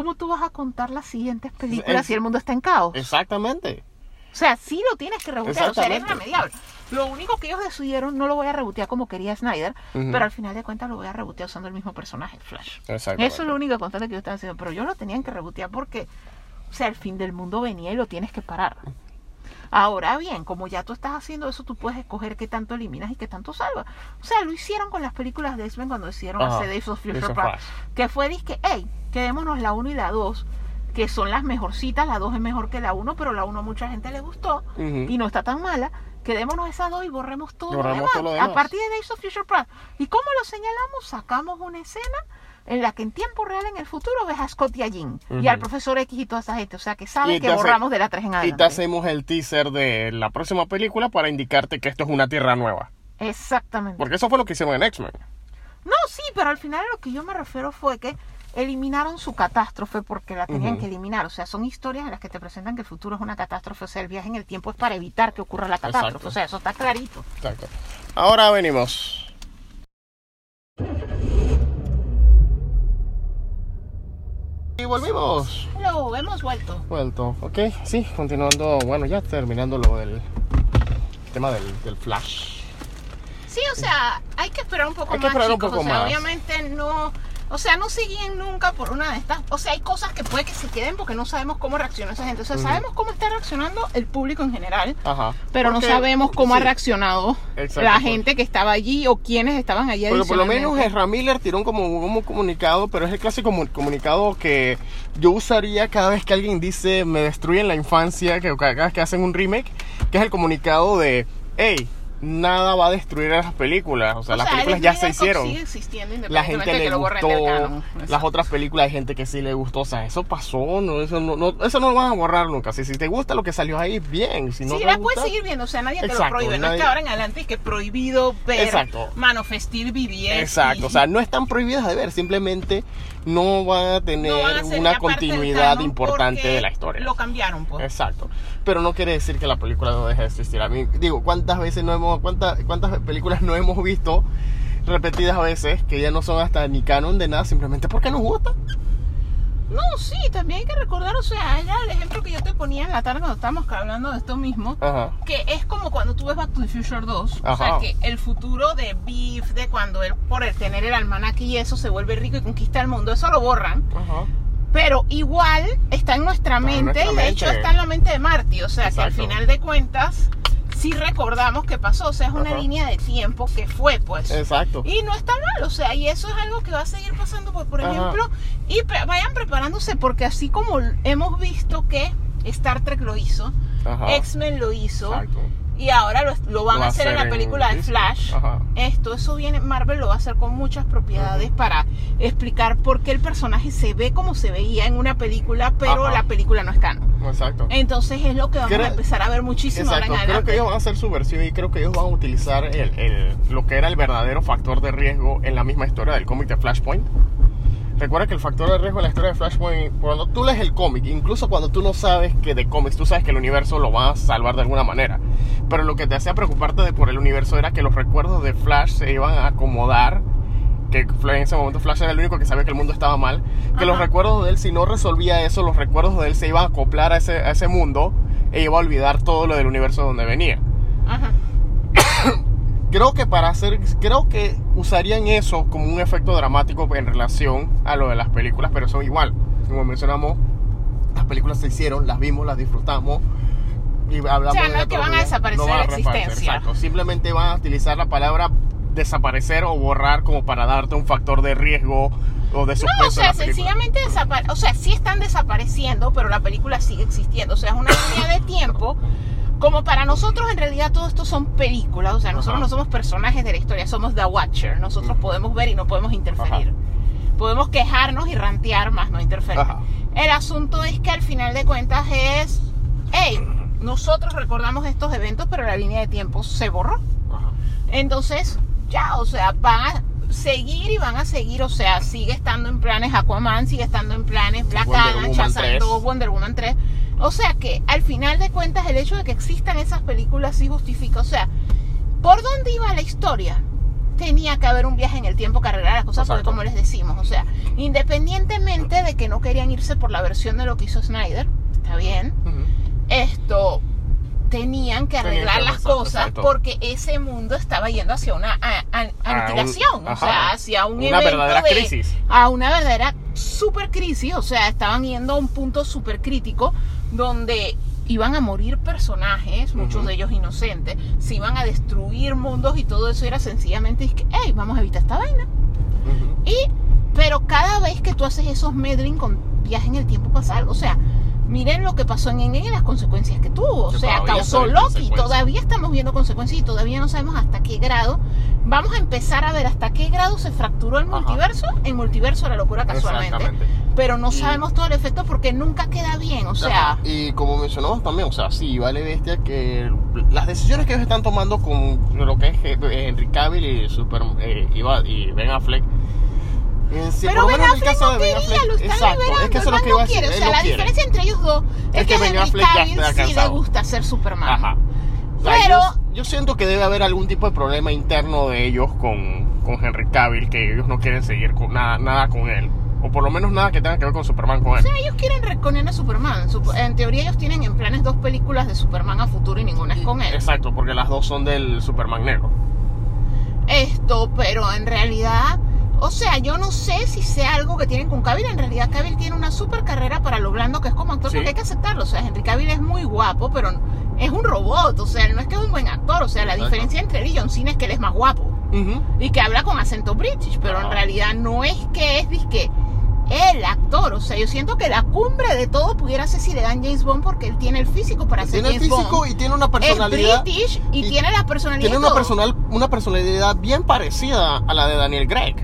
¿Cómo tú vas a contar las siguientes películas Es- si el mundo está en caos? Exactamente. O sea, sí lo tienes que rebotear, o sea, eres irremediable. Lo único que ellos decidieron, no lo voy a rebotear como quería Snyder, pero al final de cuentas lo voy a rebotear usando el mismo personaje, Flash. Exactamente. Eso es lo único constante que yo estaba haciendo, pero yo lo tenían que rebotear porque, o sea, el fin del mundo venía y lo tienes que parar. Ahora bien, como ya tú estás haciendo eso, tú puedes escoger qué tanto eliminas y qué tanto salvas. O sea, lo hicieron con las películas de X-Men cuando decidieron Ajá, hacer Days of Future Past, que fue disque, hey, quedémonos la 1 y la 2, que son las mejorcitas, la 2 es mejor que la 1, pero la 1 a mucha gente le gustó Ujú. y no está tan mala. Quedémonos esas dos y borremos todo, Borremos lo, demás. todo lo A demás. partir de Days of Future Past. ¿Y cómo lo señalamos? Sacamos una escena en la que en tiempo real en el futuro ves a Scott y a Jean y al profesor X y toda esa gente. O sea, que saben Y que hace- borramos de la 3 en Y te adelante. hacemos el teaser de la próxima película para indicarte que esto es una tierra nueva. Exactamente. Porque eso fue lo que hicieron en X-Men. No, sí, pero al final lo que yo me refiero fue que eliminaron su catástrofe porque la tenían que eliminar. O sea, son historias en las que te presentan que el futuro es una catástrofe. O sea, el viaje en el tiempo es para evitar que ocurra la catástrofe. Exacto. O sea, eso está clarito. Exacto. Ahora venimos. Y volvimos. Hello, hemos vuelto. Vuelto, ok, sí, continuando, bueno, ya terminando lo del tema del, del flash. Sí, o sea, hay que esperar un poco Hay que más. esperar un chicos. poco o sea, más. obviamente no. O sea, no se guíen nunca por una de estas. O sea, hay cosas que puede que se queden porque no sabemos cómo reacciona esa gente. O sea, sabemos cómo está reaccionando el público en general, Ajá. pero Porque- no sabemos cómo ha reaccionado Exacto, la pues. gente que estaba allí o quienes estaban allí. Porque por lo menos. Ezra Miller tiró un, como, un comunicado, pero es el clásico comu- comunicado que yo usaría cada vez que alguien dice me destruyen la infancia, que cada vez que hacen un remake, que es el comunicado de, hey, nada va a destruir a las películas, o sea, O las sea, películas ya se hicieron. Sigue existiendo La gente le gustó, las otras películas hay gente que sí le gustó, o sea, eso pasó, no, eso no, no- eso no lo van a borrar nunca. Si, si te gusta lo que salió ahí, bien, si no sí, la gusta, puedes seguir viendo, o sea, nadie te lo prohíbe. No es nadie- que ahora en adelante es que prohibido ver Exacto. manofestir BBS. Exacto, y- o sea, no están prohibidas de ver, simplemente no van a tener no van a ser una continuidad importante de la historia. Lo cambiaron, pues. Exacto, pero no quiere decir que la película no deje de existir. A mí, digo, ¿cuántas veces no hemos, cuántas, cuántas películas no hemos visto repetidas veces que ya no son hasta ni canon de nada, simplemente porque nos gusta? No, sí, también hay que recordar, o sea, el ejemplo que yo te ponía en la tarde cuando estábamos hablando de esto mismo. Ajá. Que es como cuando tú ves Back to the Future 2. O sea, Ajá. que el futuro de Beef, de cuando él, por el tener el almanaque y eso, se vuelve rico y conquista el mundo, eso lo borran. Ajá. Pero igual está en nuestra Está en mente nuestra y de hecho mente. está en la mente de Marty. O sea, que al Exacto. final de cuentas, sí recordamos que pasó. O sea, es una Ajá. línea de tiempo que fue, pues. Exacto. Y no está mal, o sea, y eso es algo que va a seguir pasando, pues, por Ajá. ejemplo, y pre- vayan preparándose porque así como hemos visto que Star Trek lo hizo. X-Men lo hizo, Exacto. Y ahora lo, lo van Lo a hacer en la película de. Flash. Ajá. Esto, eso viene, Marvel lo va a hacer con muchas propiedades Ujú. para explicar por qué el personaje se ve como se veía en una película, pero Ajá. la película no es canon. Exacto. Entonces es lo que vamos Creo- a empezar a ver muchísimo Exacto, ahora en creo adelante. que ellos van a hacer su versión y creo que ellos van a utilizar el, el- lo que era el verdadero factor de riesgo en la misma historia del cómic de Flashpoint. Recuerda que el factor de riesgo en la historia de Flashpoint, cuando tú lees el cómic, incluso cuando tú no sabes que de cómics, tú sabes que el universo lo va a salvar de alguna manera. Pero lo que te hacía preocuparte de por el universo era que los recuerdos de Flash se iban a acomodar. Que en ese momento Flash era el único que sabía que el mundo estaba mal. Que los recuerdos de él, si no resolvía eso, los recuerdos de él se iban a acoplar a ese, a ese mundo e iba a olvidar todo lo del universo donde venía. Ajá. Creo que para hacer, creo que usarían eso como un efecto dramático en relación a lo de las películas, pero son igual. Como mencionamos, las películas se hicieron, las vimos, las disfrutamos y hablamos O sea, de no es otro que van a desaparecer van de a reaparecer, existencia. Exacto, simplemente van a utilizar la palabra desaparecer o borrar como para darte un factor de riesgo o de. No, o sea, la sencillamente desaparecen. O sea, sí están desapareciendo, pero la película sigue existiendo. O sea, es una línea de tiempo. Como para nosotros, en realidad, todo esto son películas. O sea, nosotros Ajá. no somos personajes de la historia, somos The Watcher. Nosotros podemos ver y no podemos interferir. Podemos quejarnos y rantear, más no interferir. Ajá. El asunto es que al final de cuentas es. Hey, nosotros recordamos estos eventos, pero la línea de tiempo se borró. Ajá. Entonces, ya, o sea, van a seguir y van a seguir, o sea, sigue estando en planes Aquaman, sigue estando en planes Black Wonder Adam, Woman Shazam 3. 2, Wonder Woman 3. O sea que al final de cuentas el hecho de que existan esas películas sí justifica, o sea, ¿por dónde iba la historia? Tenía que haber un viaje en el tiempo que arreglara las cosas, porque como les decimos, o sea, independientemente de que no querían irse por la versión de lo que hizo Snyder, está bien, esto tenían que arreglar que las cosas exacto. porque ese mundo estaba yendo hacia una a- a- aniquilación, o ajá, sea, hacia un una evento verdadera de- crisis. a una verdadera super crisis, o sea, estaban yendo a un punto super crítico donde iban a morir personajes, muchos de ellos inocentes, se iban a destruir mundos y todo eso era sencillamente es que, hey, vamos a evitar esta vaina. Y, pero cada vez que tú haces esos meddling con viaje en el tiempo pasa algo. O sea, miren lo que pasó en Endgame y las consecuencias que tuvo. O sea, causó Loki. Todavía estamos viendo consecuencias y todavía no sabemos hasta qué grado. Vamos a empezar a ver hasta qué grado se fracturó el Ajá. multiverso. En multiverso la locura casualmente. Pero no Y- sabemos todo el efecto porque nunca queda bien. O sea, Ajá. y como mencionamos también, o sea, sí, vale bestia que las decisiones que ellos están tomando con lo que es Henry Cavill y Super eh, y y Ben Affleck. Eh, sí, pero por lo Ben en Affleck caso no quería, Affleck, lo están exacto, liberando. es que eso es lo que iba a decir. O sea, la quiere. diferencia entre ellos dos es, Es que, que Ben Affleck ya sí le gusta ser Superman. Ajá. O sea, Pero- yo, yo siento que debe haber algún tipo de problema interno de ellos con, con Henry Cavill, que ellos no quieren seguir con nada, nada con él. O por lo menos nada que tenga que ver con Superman con él. O sea, ellos quieren reconocer a Superman. Sup- En teoría ellos tienen en planes dos películas de Superman a futuro y ninguna es con él. Exacto, porque las dos son del Superman negro. Esto, pero en realidad, O sea, yo no sé si sea algo que tienen con Cavill. En realidad, Cavill tiene una super carrera para lo blando que es como actor, Sí. porque hay que aceptarlo. O sea, Henry Cavill es muy guapo, pero es un robot. O sea, no es que es un buen actor. O sea, la Exacto. diferencia entre él y John Cena es que él es más guapo y que habla con acento british, pero en Ajá. realidad no es que es disque el actor. O sea, yo siento que la cumbre de todo pudiera ser si le dan James Bond porque él tiene el físico para ser Tiene el James físico Bond. y tiene una Es personalidad. british y, y tiene la personalidad. Tiene una, personal, una personalidad bien parecida a la de Daniel Craig.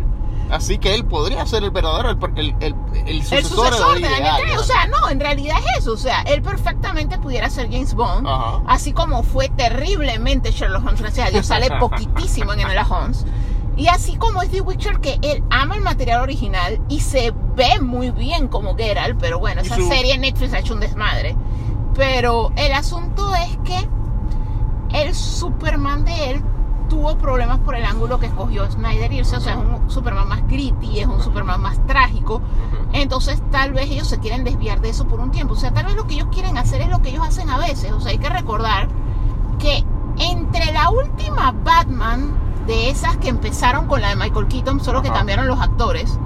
Así que él podría ser el verdadero, el, el, el, el sucesor, de ideal, Daniel Craig. O sea, no, en realidad es eso. O sea, él perfectamente pudiera ser James Bond. Ajá. Así como fue terriblemente Sherlock Holmes, gracias a Dios, sale poquitísimo en Enola Holmes. Y así como es The Witcher, que él ama el material original y se ve muy bien como Geralt, pero bueno, esa su- serie en Netflix ha hecho un desmadre. Pero el asunto es que el Superman de él tuvo problemas por el ángulo que escogió Snyder y o sea, es un Superman más gritty, es un Superman más trágico. Entonces tal vez ellos se quieren desviar de eso por un tiempo. O sea, tal vez lo que ellos quieren hacer es lo que ellos hacen a veces. O sea, hay que recordar que entre la última Batman de esas que empezaron con la de Michael Keaton, solo que cambiaron los actores,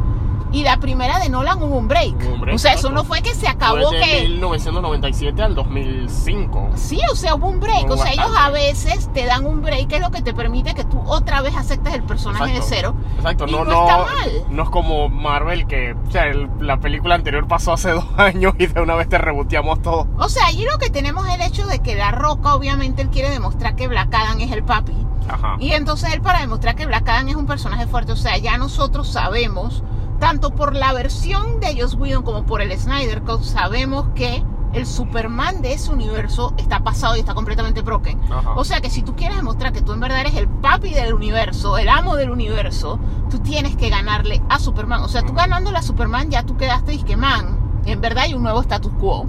y la primera de Nolan hubo un break. Un break, o sea, eso no fue que se acabó Fue de que... 1997 al 2005. Sí, o sea, hubo un break. Hubo o sea, ellos a veces te dan un break que es lo que te permite que tú otra vez aceptes el personaje Exacto. de cero. Exacto, Y no, no no, está mal. no es como Marvel que o sea, el- la película anterior pasó hace dos años y de una vez te reboteamos todo. O sea, allí lo que tenemos es el hecho de que La Roca, obviamente, él quiere demostrar que Black Adam es el papi. Ajá. Y entonces él para demostrar que Black Adam es un personaje fuerte, o sea, ya nosotros sabemos, tanto por la versión de Joss Whedon como por el Snyder Cut, sabemos que el Superman de ese universo está pasado y está completamente broken. Ajá. O sea que si tú quieres demostrar que tú en verdad eres el papi del universo, el amo del universo, tú tienes que ganarle a Superman. O sea, tú Ujú. ganándole a Superman ya tú quedaste disque man. En verdad hay un nuevo status quo.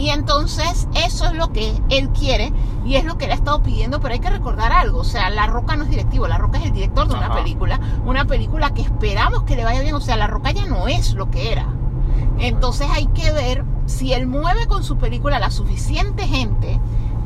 Y entonces eso es lo que él quiere y es lo que él ha estado pidiendo, pero hay que recordar algo, o sea, La Roca no es directivo, La Roca es el director de una película, una película que esperamos que le vaya bien, o sea, La Roca ya no es lo que era. Entonces hay que ver si él mueve con su película la suficiente gente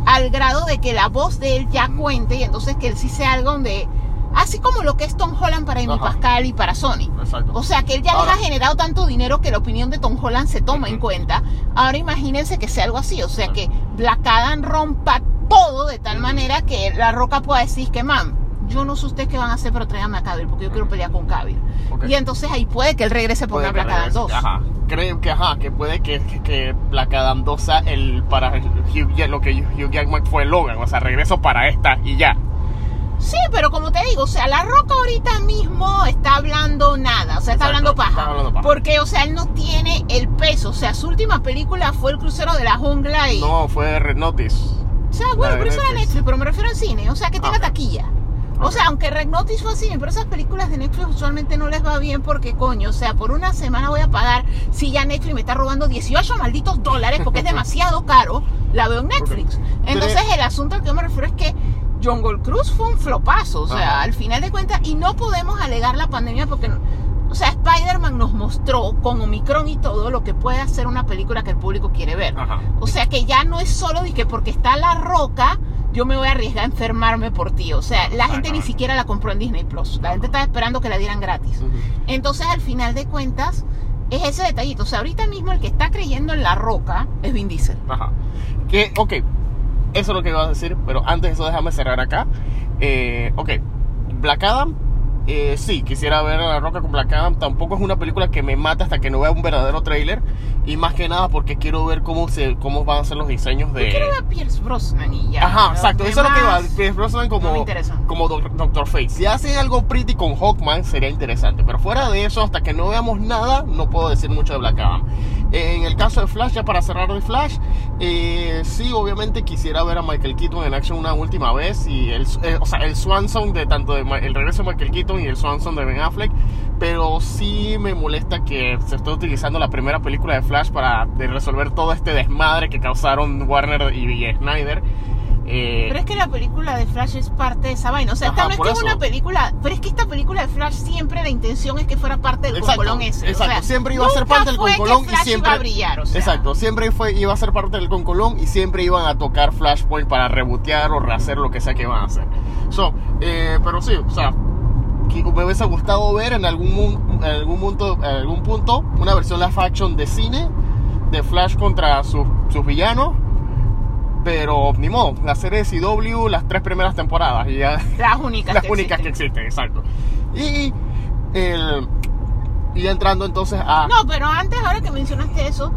al grado de que la voz de él ya cuente y entonces que él sí sea algo donde, así como lo que es Tom Holland para Amy Ajá. Pascal y para Sony. Exacto. O sea, que él ya Ahora- les ha generado tanto dinero que la opinión de Tom Holland se toma en Ujú. cuenta. Ahora imagínense que sea algo así. O sea, que Black Adam rompa todo de tal Ujú. manera que la roca pueda decir que, man, yo no sé ustedes qué van a hacer, pero tráiganme a Cavill porque yo quiero pelear con Cavill. Ok. Y entonces ahí puede que él regrese por una Black Adam regrese. 2. Ajá. Creo que, ajá, que puede que, que, que Black Adam 2 sea el, para Hugh, lo que Hugh Jackman fue Logan. O sea, regreso para esta y ya. Sí, pero como te digo, o sea, la roca ahorita mismo está hablando nada, o sea, está Exacto, hablando paja. está hablando paja. Porque, o sea, él no tiene el peso. O sea, su última película fue El Crucero de la Jungla y... No, fue Red Notice. O sea, bueno, pero eso era Netflix. Pero me refiero al cine, o sea, que tenga Ok. taquilla. O sea, aunque Red Notice fue cine, pero esas películas de Netflix usualmente no les va bien porque, coño, o sea, por una semana voy a pagar, si ya Netflix me está robando 18 malditos dólares porque es demasiado caro, la veo en Netflix. Entonces, el asunto al que yo me refiero es que Jungle Cruise fue un flopazo, o sea, Ajá. al final de cuentas, y no podemos alegar la pandemia porque... O sea, Spider-Man nos mostró con Omicron y todo lo que puede hacer una película que el público quiere ver. Ajá. O sea que ya no es solo de que porque está la roca, yo me voy a arriesgar a enfermarme por ti. O sea, la gente ni siquiera la compró en Disney Plus. La gente estaba esperando que la dieran gratis. Entonces, al final de cuentas, es ese detallito. O sea, ahorita mismo el que está creyendo en la roca es Vin Diesel. Ajá. Que, ok, eso es lo que iba a decir, pero antes de eso déjame cerrar acá. Eh, ok, Black Adam, eh, sí, quisiera ver a La Roca con Black Adam. Tampoco es una película que me mata hasta que no vea un verdadero trailer. Y más que nada porque quiero ver cómo se cómo van a ser los diseños de... Yo quiero ver a Pierce Brosnan y ya. Ajá, exacto, eso es lo que demás Pierce Brosnan como, no como Doc- Doctor Fate. Si hacen algo pretty con Hawkman sería interesante. Pero fuera de eso, hasta que no veamos nada, no puedo decir mucho de Black Adam. Eh, En el caso de Flash, ya para cerrar de Flash, eh, sí, obviamente quisiera ver a Michael Keaton en acción una última vez. Y el, eh, o sea, el Swan Song de tanto de el regreso de Michael Keaton y el Swan Song de Ben Affleck. Pero sí me molesta que se esté utilizando la primera película de Flash para de resolver todo este desmadre que causaron Warner y, Snyder. Eh, Pero es que la película de Flash es parte de esa vaina. O sea, Ajá, esta no es una película. Pero es que esta película de Flash siempre la intención es que fuera parte del Exacto, concolón ese. exacto. O sea, Siempre iba a ser parte del concolón y siempre- iba a brillar. O sea, Exacto, siempre fue, iba a ser parte del concolón y siempre iban a tocar Flashpoint para rebotear o rehacer lo que sea que iban a hacer. So, eh, pero sí, o sea, qui- me hubiese gustado ver en algún, en algún, punto, en algún punto una versión live action de cine de Flash contra sus, sus villanos. Pero ni modo, la serie de CW, las tres primeras temporadas, y ya Las únicas. las que únicas que existen. existen, exacto. Y, el, y entrando entonces a... No, pero antes, ahora que mencionaste eso,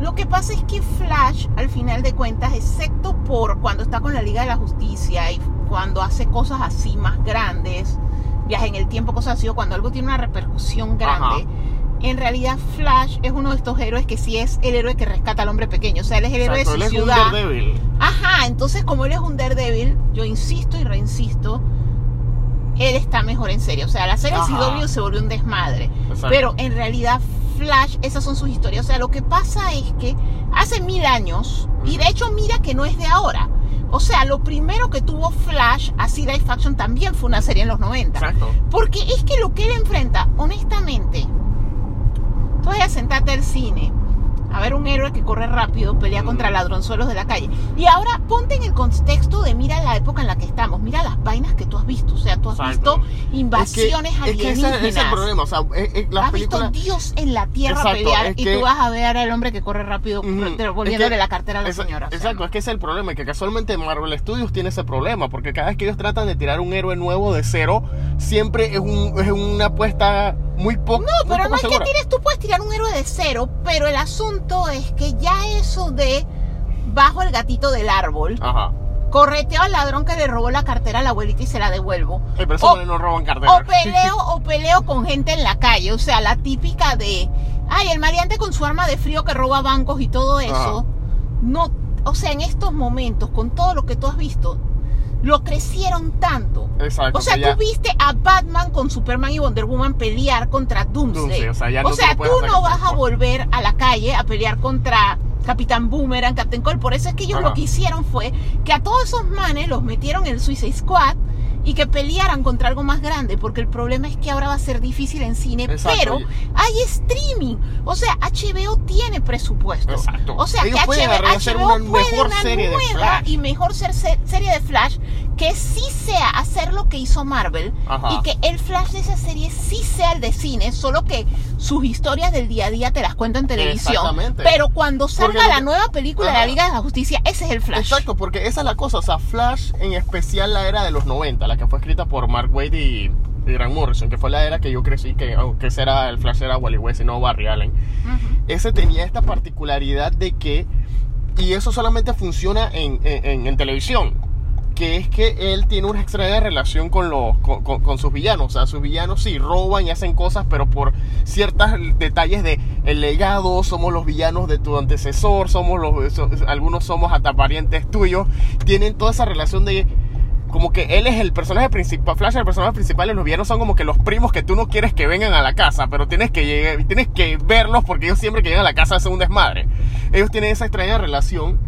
lo que pasa es que Flash, al final de cuentas, excepto por cuando está con la Liga de la Justicia y cuando hace cosas así más grandes, viaje en el tiempo, cosas así, o cuando algo tiene una repercusión grande, Ajá. en realidad Flash es uno de estos héroes que sí es el héroe que rescata al hombre pequeño. O sea, él es el héroe exacto, él de es su un ciudad. Daredevil. Ajá, entonces como él es un Daredevil, yo insisto y reinsisto, él está mejor en serio. O sea, la serie. CW se volvió un desmadre. Exacto. Pero en realidad Flash, esas son sus historias. O sea, lo que pasa es que hace mil años, y de hecho mira que no es de ahora. O sea, lo primero que tuvo Flash, así live action, también fue una serie en los 90. Exacto. Porque es que lo que él enfrenta, honestamente, tú vas a sentarte al cine a ver un héroe que corre rápido, pelea Mm. contra ladronzuelos de la calle. Y ahora ponte en el contexto de mira la época en la que estamos, mira las vainas que tú has visto. O sea, tú has Exacto. visto invasiones es que, es que ese- alienígenas. ese es el problema. O sea, las has películas. visto Dios en la tierra Exacto, pelear es y que- tú vas a ver al hombre que corre rápido Ujú. devolviéndole Es la cartera a la señora. o sea, exacto, es que ese es el problema, que casualmente Marvel Studios tiene ese problema, porque cada vez que ellos tratan de tirar un héroe nuevo de cero, siempre es, un, es una apuesta muy poco No, pero no es que tires, tú puedes tirar un héroe de cero, pero el asunto es que ya eso de bajo el gatito del árbol, Ajá. correteo al ladrón que le robó la cartera a la abuelita y se la devuelvo. Eh, pero O- no roban cartera. O peleo, o peleo con gente en la calle, o sea, la típica de, ay, el maleante con su arma de frío que roba bancos y todo eso. Ajá. No, o sea, en estos momentos, con todo lo que tú has visto, lo crecieron tanto. Exacto. O sea, tú viste a Batman con Superman y Wonder Woman pelear contra Doomsday. Doomsday, o sea, ya no tú no vas a volver a la calle a pelear contra Capitán Boomerang, Captain Cole. Por eso es que ellos Ajá. lo que hicieron fue que a todos esos manes los metieron en el Suicide Squad y que pelearan contra algo más grande, porque el problema es que ahora va a ser difícil en cine, Exacto. pero hay streaming. O sea, HBO tiene presupuesto. Exacto. O sea, Ellos que pueden HBO, hacer HBO una puede mejor una serie de nueva Flash. y mejor ser- se- serie de Flash que sí sea hacer lo que hizo Marvel Ajá. y que el Flash de esa serie sí sea el de cine, solo que sus historias del día a día te las cuento en televisión. Exactamente. Pero cuando salga Porque la que- nueva película de Ajá. la Liga de la Justicia, ese es el Flash. Exacto, porque esa es la cosa. O sea, Flash, en especial la era de los 90, la que fue escrita por Mark Waid y, y Grant Morrison, que fue la era que yo crecí, que aunque ese era el Flash era Wally West y no Barry Allen. Ese tenía esta particularidad de que, y eso solamente funciona en, en- en- en televisión, que es que él tiene una extraña relación con, los, con, con- con sus villanos. O sea, sus villanos sí roban y hacen cosas, pero por ciertos detalles de el legado, somos los villanos de tu antecesor, somos los, so- algunos somos hasta parientes tuyos. Tienen toda esa relación de como que él es el personaje principal, Flash es el personaje principal y los villanos son como que los primos que tú no quieres que vengan a la casa, pero tienes que llegar, tienes que verlos porque ellos siempre que llegan a la casa hacen un desmadre. Ellos tienen esa extraña relación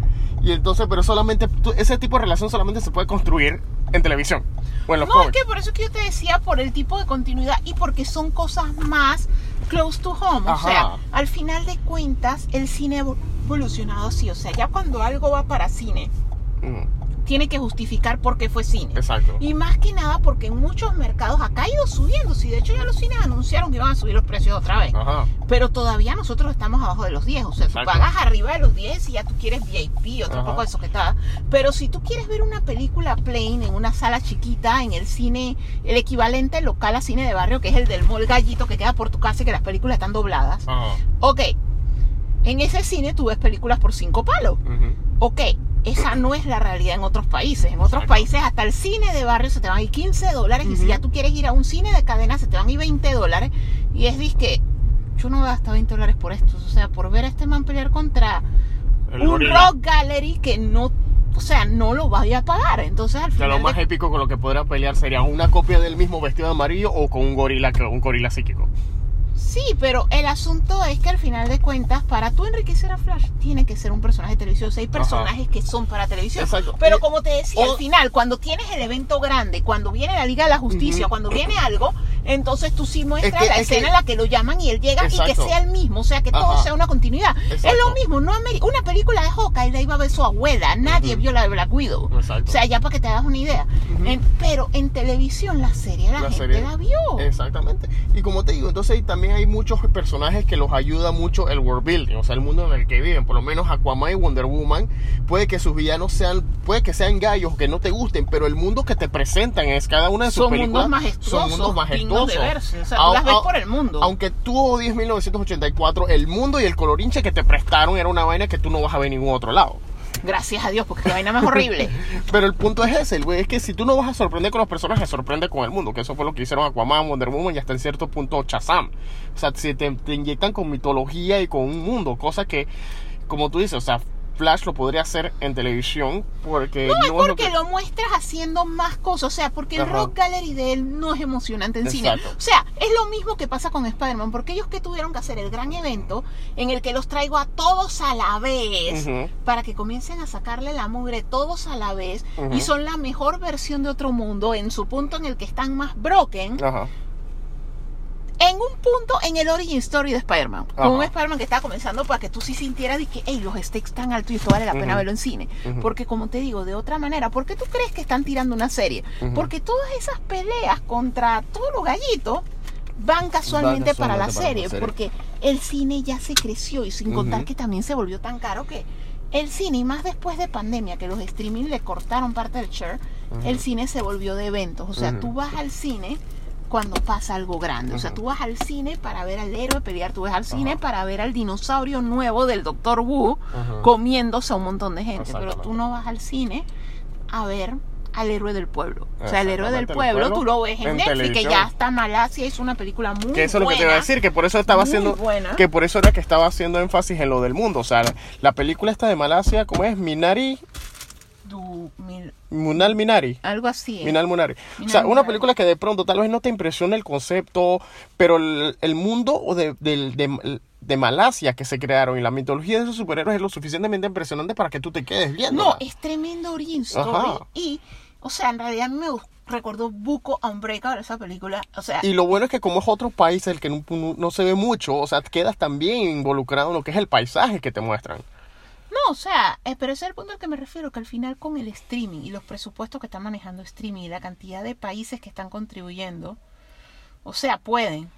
y entonces, pero solamente ese tipo de relación solamente se puede construir en televisión o en los No, es que por eso que yo te decía, por el tipo de continuidad y porque son cosas más close to home. Ajá. O sea, al final de cuentas, el cine evolucionado así. O sea, ya cuando algo va para cine, Mm, tiene que justificar por qué fue cine. exacto. Y más que nada porque en muchos mercados ha caído subiendo. Si de hecho ya los cines anunciaron que iban a subir los precios otra vez. Ajá. Pero todavía nosotros estamos abajo de los 10. O sea, tú Exacto. pagas arriba de los 10 y ya tú quieres VIP, otro Ajá. poco de soquetada. Pero si tú quieres ver una película plain en una sala chiquita, en el cine, el equivalente local a cine de barrio, que es el del Mall Gallito que queda por tu casa y que las películas están dobladas. Ajá. Ok, en ese cine tú ves películas por cinco palos. Ujú. Ok, esa no es la realidad en otros países. En otros Exacto. países hasta el cine de barrio se te van a ir 15 dólares y si ya tú quieres ir a un cine de cadena se te van a ir 20 dólares. Y es disque, yo no voy a gastar 20 dólares por esto. O sea, por ver a este man pelear contra El un gorila. rock gallery que no, o sea, no lo vaya a pagar. Entonces al O sea, final... lo más de- épico con lo que podría pelear sería una copia del mismo vestido de amarillo o con un gorila, un gorila psíquico. Sí, pero el asunto es que al final de cuentas, para tú enriquecer a Flash, tiene que ser un personaje de televisión. O sea, hay personajes que son para televisión. Exacto. Pero como te decía, o- al final, cuando tienes el evento grande, cuando viene la Liga de la Justicia, cuando viene algo, entonces tú sí muestras Es que- la es que- escena en la que lo llaman y él llega y que sea el mismo, o sea, que todo sea una continuidad. Es lo mismo, no una película de Hawkeye la iba a ver su abuela, nadie vio la de Black Widow. Exacto. O sea, ya para que te hagas una idea. En- pero en televisión la serie la, La gente serie- la vio. Exactamente. Y como te digo, entonces también hay muchos personajes que los ayuda mucho el world building, o sea, el mundo en el que viven. Por lo menos Aquaman y Wonder Woman, puede que sus villanos sean, puede que sean gallos que no te gusten, pero el mundo que te presentan es cada una de sus son películas mundos majestuosos, son mundos dignos majestuosos. de verse. O sea, Au- tú las ves por el mundo. Aunque tú odies 1984, el mundo y el colorinche que te prestaron era una vaina que tú no vas a ver en ningún otro lado. Gracias a Dios, porque la vaina más horrible. Pero el punto es ese, güey, es que si tú no vas a sorprender con los personajes, sorprende con el mundo, que eso fue lo que hicieron Aquaman, Wonder Woman y hasta en cierto punto Shazam. O sea, si te, te inyectan con mitología y con un mundo, cosa que, como tú dices, o sea, Flash lo podría hacer en televisión porque No, es lo porque que- lo muestras haciendo más cosas. O sea, porque el rock gallery de él no es emocionante en cine. O sea, es lo mismo que pasa con Spider-Man. Porque ellos que tuvieron que hacer el gran evento en el que los traigo a todos a la vez para que comiencen a sacarle la mugre todos a la vez y son la mejor versión de otro mundo en su punto en el que están más broken. Ajá. En un punto en el origin story de Spider-Man, con un Spider-Man que estaba comenzando para que tú sí sintieras de que, hey, los stakes tan altos y esto vale la pena verlo en cine. Porque como te digo, de otra manera, ¿por qué tú crees que están tirando una serie? Porque todas esas peleas contra todos los gallitos van casualmente, Van para la serie, porque el cine ya se creció y sin contar que también se volvió tan caro que el cine, y más después de pandemia, que los streaming le cortaron parte del share, el cine se volvió de eventos. O sea, tú vas al cine cuando pasa algo grande. O sea, tú vas al cine para ver al héroe pelear, tú vas al cine Ajá. para ver al dinosaurio nuevo del Doctor Wu Ajá. comiéndose a un montón de gente. Pero tú no vas al cine a ver al héroe del pueblo. O sea, el héroe del pueblo, pueblo tú lo ves en, en Netflix, que televisión. ya está Malasia, hizo una película muy Que eso es lo que te buena. iba a decir, que por eso estaba haciendo, buena. que por eso era que estaba haciendo énfasis en lo del mundo. O sea, la, la película esta de Malasia, ¿cómo es? Minari, Du- mil- Munal Minari. algo así. Minal Munari. o Minal sea, una Munari. película que de pronto tal vez no te impresiona el concepto, pero el, el mundo o de, del- de, de Malasia que se crearon y la mitología de esos superhéroes es lo suficientemente impresionante para que tú te quedes viendo. No, es tremendo origin story. Ajá. Y, o sea, en realidad a mí me gust- recordó Buco a Unbreakable esa película. O sea, Y lo bueno es que como es otro país el que no, no- no se ve mucho, o sea, quedas también involucrado en lo que es el paisaje que te muestran. No, o sea, pero ese es el punto al que me refiero, que al final con el streaming y los presupuestos que están manejando streaming y la cantidad de países que están contribuyendo, o sea, pueden.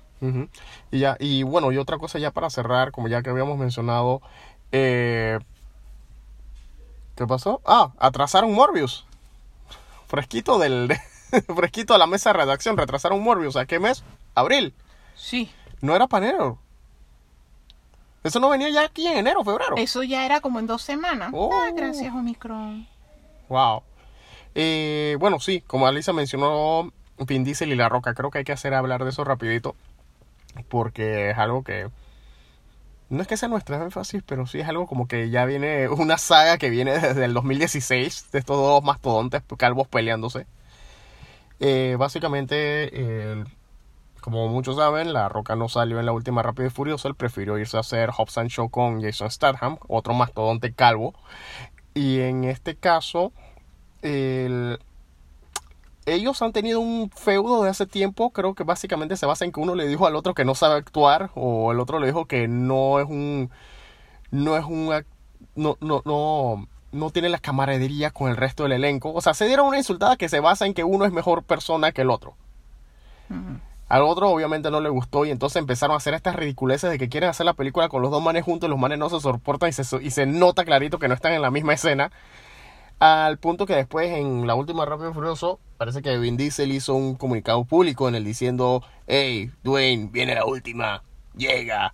Y ya, y bueno, y otra cosa ya para cerrar, como ya que habíamos mencionado, eh, ¿qué pasó? Ah, atrasaron Morbius. Fresquito del, fresquito a la mesa de redacción, retrasaron Morbius. ¿A qué mes? Abril. Sí. No era para enero. Eso no venía ya aquí en enero, febrero. Eso ya era como en dos semanas. Oh. Ah, gracias, Omicron. Wow. Eh, bueno, sí, como Alisa mencionó, Vin Diesel y La Roca, creo que hay que hacer hablar de eso rapidito, porque es algo que no es que sea nuestra énfasis, pero sí es algo como que ya viene una saga que viene desde el 2016 de estos dos mastodontes calvos peleándose. Eh, básicamente, eh, como muchos saben, La Roca no salió en la última Rápido y Furioso, él prefirió irse a hacer Hobbs and Show con Jason Statham, otro mastodonte calvo. Y en este caso, el- ellos han tenido un feudo de hace tiempo. Creo que básicamente se basa en que uno le dijo al otro que no sabe actuar, o el otro le dijo que no es un. No es un. No, no, no, no tiene la camaradería con el resto del elenco. O sea, se dieron una insultada que se basa en que uno es mejor persona que el otro. Ujú. Al otro obviamente no le gustó y entonces empezaron a hacer estas ridiculeces de que quieren hacer la película con los dos manes juntos y los manes no se soportan y se, y se nota clarito que no están en la misma escena. Al punto que después en la última Rápido y Furioso parece que Vin Diesel hizo un comunicado público en el diciendo, hey Dwayne, viene la última, llega,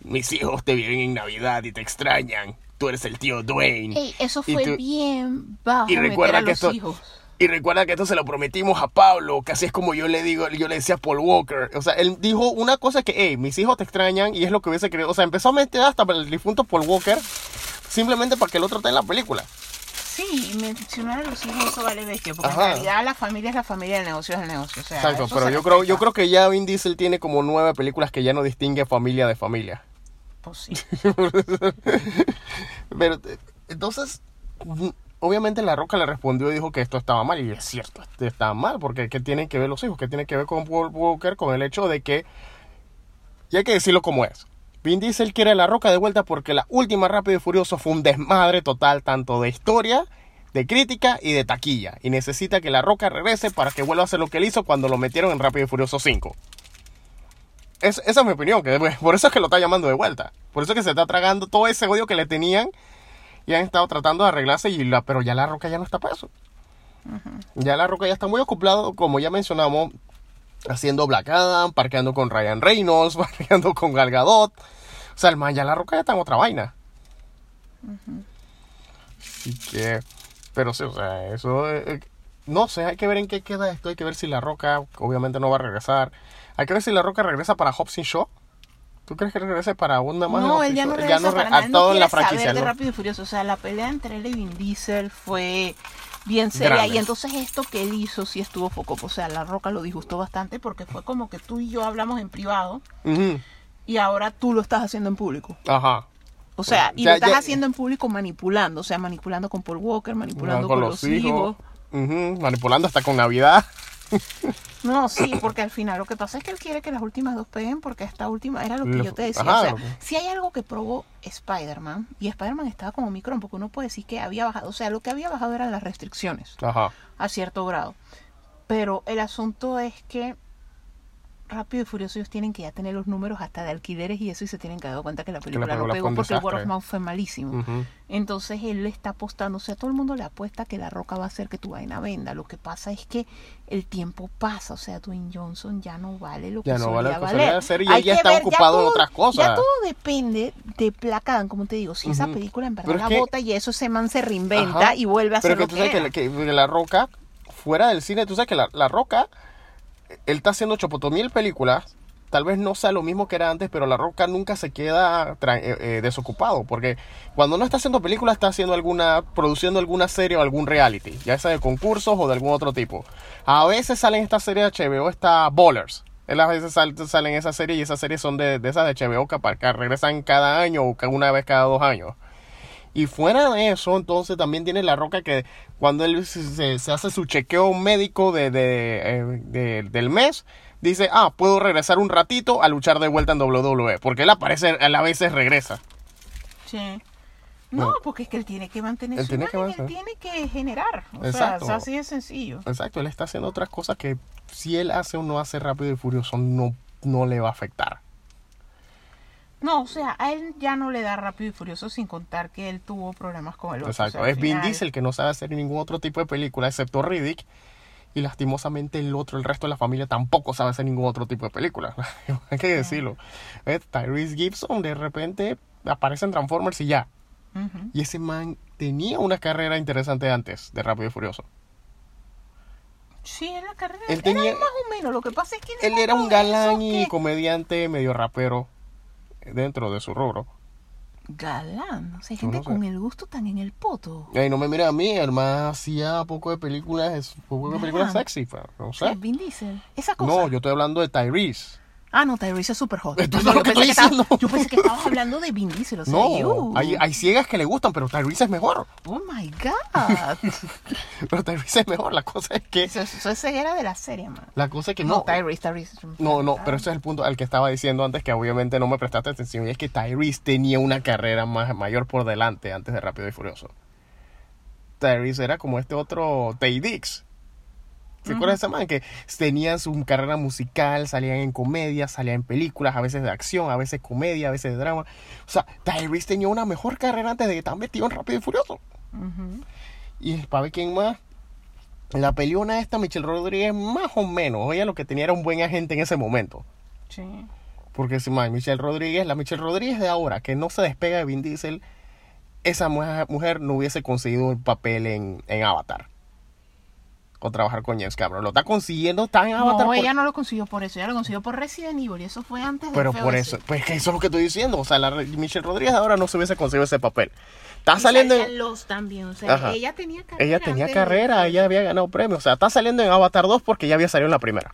mis hijos te viven en Navidad y te extrañan, tú eres el tío Dwayne. Ey, eso fue tú- bien bajo y meter recuerda a que los esto- hijos. Y recuerda que esto se lo prometimos a Pablo, que así es como yo le digo, yo le decía a Paul Walker. O sea, él dijo una cosa que, hey, mis hijos te extrañan y es lo que hubiese querido. O sea, empezó a meter hasta el difunto Paul Walker simplemente para que el otro esté en la película. Sí, y mencionar a los hijos eso vale bestia, porque Ajá. en realidad la familia es la familia, el negocio es el negocio. O sea, Exacto, pero yo creo, yo creo que ya Vin Diesel tiene como nueve películas que ya no distingue familia de familia. Pues sí. Pero, eh, entonces, obviamente La Roca le respondió y dijo que esto estaba mal. Y es cierto, está mal, porque ¿qué tienen que ver los hijos? ¿Qué tiene que ver con Paul Walker? Con el hecho de que, y hay que decirlo como es, Vin Diesel quiere La Roca de vuelta porque la última Rápido y Furioso fue un desmadre total, tanto de historia, de crítica y de taquilla. Y necesita que La Roca regrese para que vuelva a hacer lo que él hizo cuando lo metieron en Rápido y Furioso 5. Es- esa es mi opinión, que por eso es que lo está llamando de vuelta. Por eso es que se está tragando todo ese odio que le tenían y han estado tratando de arreglarse, y la, pero ya La Roca ya no está para eso. Ya La Roca ya está muy ocupado, como ya mencionamos, haciendo Black Adam, parqueando con Ryan Reynolds, parqueando con Gal Gadot. O sea, el man ya La Roca ya está en otra vaina. Así que, pero sí, o sea, eso, eh, eh, no sé, hay que ver en qué queda esto, hay que ver si La Roca, obviamente no va a regresar. Hay que ver si La Roca regresa para Hobbs Shaw. ¿Tú crees que regrese para una más No, él ya no regresa re- para a nada. Él todo no la franquicia, saber de ¿no? Rápido y Furioso. O sea, la pelea entre él y Vin Diesel fue bien seria. Y entonces esto que él hizo sí estuvo foco. O sea, La Roca lo disgustó bastante porque fue como que tú y yo hablamos en privado Ujú, y ahora tú lo estás haciendo en público. Ajá. O sea, y Ya- lo estás ya- haciendo en público manipulando. O sea, manipulando con Paul Walker, manipulando con, con, los hijos. Ujú, manipulando hasta con Navidad. No, sí, porque al final lo que pasa es que él quiere que las últimas dos peguen porque esta última era lo que yo te decía. ajá, o sea, si hay algo que probó Spider-Man, y Spider-Man estaba como micrón, porque uno puede decir que había bajado, o sea, lo que había bajado eran las restricciones Ajá. a cierto grado. Pero el asunto es que Rápido y Furioso ellos tienen que ya tener los números hasta de alquileres y eso y se tienen que dar cuenta que la película, película no pegó porque el word of mouth fue malísimo. Entonces él le está apostando, o sea, todo el mundo le apuesta que la roca va a hacer que tu vaina venda. Lo que pasa es que el tiempo pasa, o sea, Dwayne Johnson ya no vale lo que Ya no vale solía lo que valer. solía hacer y Hay que está ver, ocupado en otras cosas. Ya todo depende de Placadan, como te digo, si esa película en verdad Pero la que- bota y eso ese man se reinventa Ajá. y vuelve a Pero hacer que lo tú que, sabes que, era. que La Roca, fuera del cine, tú sabes que La, La Roca, él está haciendo chopotomil películas. Tal vez no sea lo mismo que era antes, pero La Roca nunca se queda eh, eh, desocupado. Porque cuando no está haciendo películas, está haciendo alguna, produciendo alguna serie o algún reality, ya sea de concursos o de algún otro tipo. A veces salen esta serie de HBO, está Ballers. Él a veces sal- salen esa serie y esas series son de, esas de HBO que, que regresan cada año o una vez cada dos años. Y fuera de eso, entonces también tiene la roca que cuando él se, se- hace su chequeo médico de, de, eh, de- del mes, dice, ah, puedo regresar un ratito a luchar de vuelta en WWE. Porque él aparece, él a veces regresa. Sí. No, porque es que él tiene que mantener Él su tiene que imagen, él mantener. tiene que generar. O sea, Exacto. es así de sencillo. Exacto, él está haciendo otras cosas que si él hace o no hace rápido y furioso no, no le va a afectar. No, o sea, a él ya no le da rápido y furioso sin contar que él tuvo problemas con el otro. Exacto, O sea, al es Vin Diesel que no sabe hacer ningún otro tipo de película excepto Riddick. Y lastimosamente el otro, el resto de la familia tampoco sabe hacer ningún otro tipo de película. Hay que decirlo. Eh, Tyrese Gibson de repente aparece en Transformers y ya. Y ese man tenía una carrera interesante antes de Rápido y Furioso. Sí, en la carrera Él era tenía- más o menos. Lo que pasa es que Él era un galán y comediante medio rapero dentro de su rubro. Galán, o sea, hay gente no sé. con el gusto tan en el poto. Y no me mira a mí, el hacía poco de películas, es- poco de películas sexy, pero no sé. Vin Diesel. Esa cosa. No, yo estoy hablando de Tyrese. Ah, no, Tyrese es super hot. No, yo que pensé estaba- diciendo. yo pensé que estabas hablando de Vin Diesel. O sea, No, hay, hay ciegas que le gustan, pero Tyrese es mejor. Oh my God. Pero Tyrese es mejor. La cosa es que. eso, eso es ceguera de la serie, man. La cosa es que No, no. Tyrese, Tyrese. No, no, pero ese es el punto al que estaba diciendo antes que obviamente no me prestaste atención y es que Tyrese tenía una carrera más, mayor por delante antes de Rápido y Furioso. Tyrese era como este otro Tay Dix. ¿Se acuerdan de ese man? Que tenían su carrera musical, salían en comedia, salían en películas, a veces de acción, a veces comedia, a veces de drama. O sea, Tyrese tenía una mejor carrera antes de estar metido en Rápido y Furioso. Y para ver quién más. La peleona esta, Michelle Rodríguez, más o menos. Ella lo que tenía era un buen agente en ese momento. Sí. Porque si más, Michelle Rodríguez, la Michelle Rodríguez de ahora, que no se despega de Vin Diesel, esa mujer, mujer no hubiese conseguido el papel en, en Avatar. O trabajar con James Cameron. Lo está consiguiendo, está en Avatar. No, por- ella no lo consiguió por eso, ella lo consiguió por Resident Evil y eso fue antes de Pero por eso, pues que eso es lo que estoy diciendo. O sea, la Michelle Rodríguez ahora no se hubiese conseguido ese papel. Está Y saliendo. en- los también, o sea, Ajá. ella tenía carrera. Ella tenía de- carrera, ella había ganado premios. O sea, está saliendo en Avatar 2 porque ya había salido en la primera.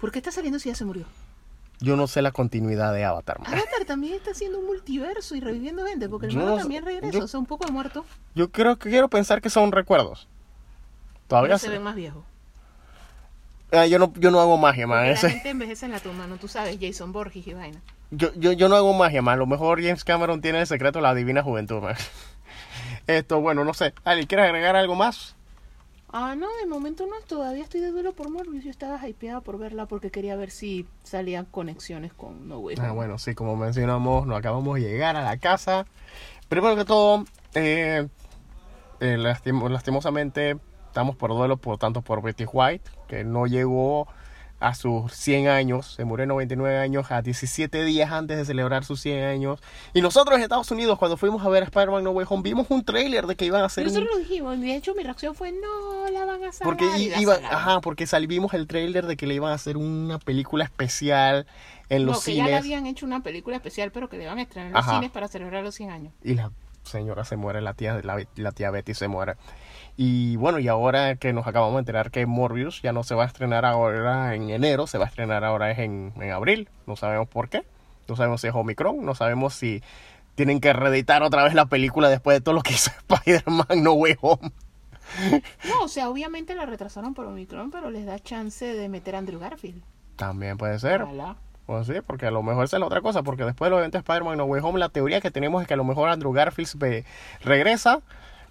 ¿Por qué está saliendo si ya se murió? yo no sé la continuidad de Avatar. man. Avatar también está haciendo un multiverso y reviviendo gente, porque el no sé- también regresa, yo- o sea, un poco de muerto, Yo creo que quiero pensar que son recuerdos. Todavía se se- ven más viejos. Ah, yo no yo no hago magia, man. La gente envejece en la tumba, ¿no? Tú sabes, Jason Borges y vaina. Yo, yo, yo no hago magia, man. A lo mejor James Cameron tiene el secreto de la divina juventud, man. Esto, bueno, no sé. Ali, ¿quieres agregar algo más? Ah, no, de momento no, todavía estoy de duelo por Morbius. Yo estaba hypeada por verla porque quería ver si salían conexiones con No Way Ah, bueno, sí, como mencionamos, nos acabamos de llegar a la casa. Primero que todo, eh, eh, lastim- lastimosamente estamos por duelo, por tanto por Betty White, que no llegó a sus 100 años, se murió en 99 años, a 17 días antes de celebrar sus 100 años. Y nosotros en Estados Unidos, cuando fuimos a ver Spider-Man No Way Home, vimos un tráiler de que iban a hacer Pero un... nosotros lo dijimos, de hecho mi reacción fue, no, la van a sacar. Porque iba, ajá, porque sal- vimos el tráiler de que le iban a hacer una película especial en No, los que ya le cines. habían hecho una película especial, pero que le van a estrenar en los Ajá. cines para celebrar los 100 años. y la señora se muere, la tía, la, la tía Betty se muere. Y bueno, y ahora que nos acabamos de enterar que Morbius ya no se va a estrenar ahora en enero, se va a estrenar ahora es en, en abril. No sabemos por qué. No sabemos si es Omicron, no sabemos si tienen que reeditar otra vez la película después de todo lo que hizo Spider-Man No Way Home. No, o sea, obviamente la retrasaron por Omicron, pero les da chance de meter a Andrew Garfield. También puede ser. Ojalá. Pues sí, porque a lo mejor esa es la otra cosa, porque después de los eventos de Spider-Man No Way Home, la teoría que tenemos es que a lo mejor Andrew Garfield regresa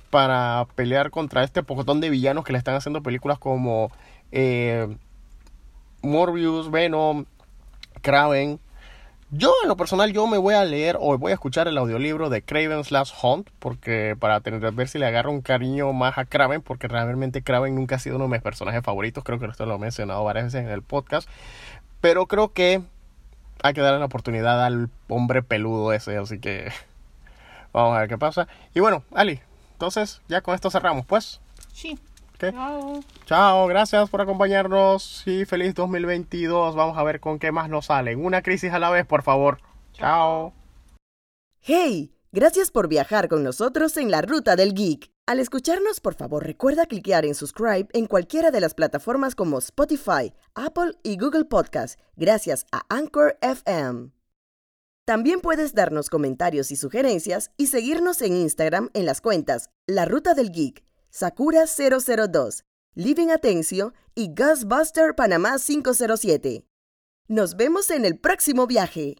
para pelear contra este pocotón de villanos que le están haciendo películas como eh, Morbius, Venom, Kraven. Yo, en lo personal, yo me voy a leer o voy a escuchar el audiolibro de Kraven's Last Hunt, porque para tener, ver si le agarro un cariño más a Kraven, porque realmente Kraven nunca ha sido uno de mis personajes favoritos, creo que esto lo he mencionado varias veces en el podcast, pero creo que hay que darle la oportunidad al hombre peludo ese, así que vamos a ver qué pasa. Y bueno, Ali, entonces ya con esto cerramos, pues. Sí. ¿Qué? Chao. Chao, gracias por acompañarnos y feliz 2022. Vamos a ver con qué más nos salen. Una crisis a la vez, por favor. Chao. ¡Hey! Gracias por viajar con nosotros en la Ruta del Geek. Al escucharnos, por favor, recuerda cliquear en subscribe en cualquiera de las plataformas como Spotify, Apple y Google Podcast, gracias a Anchor FM. También puedes darnos comentarios y sugerencias y seguirnos en Instagram en las cuentas La Ruta del Geek, Sakura002, Living Atencio y Ghostbuster Panamá 507. Nos vemos en el próximo viaje.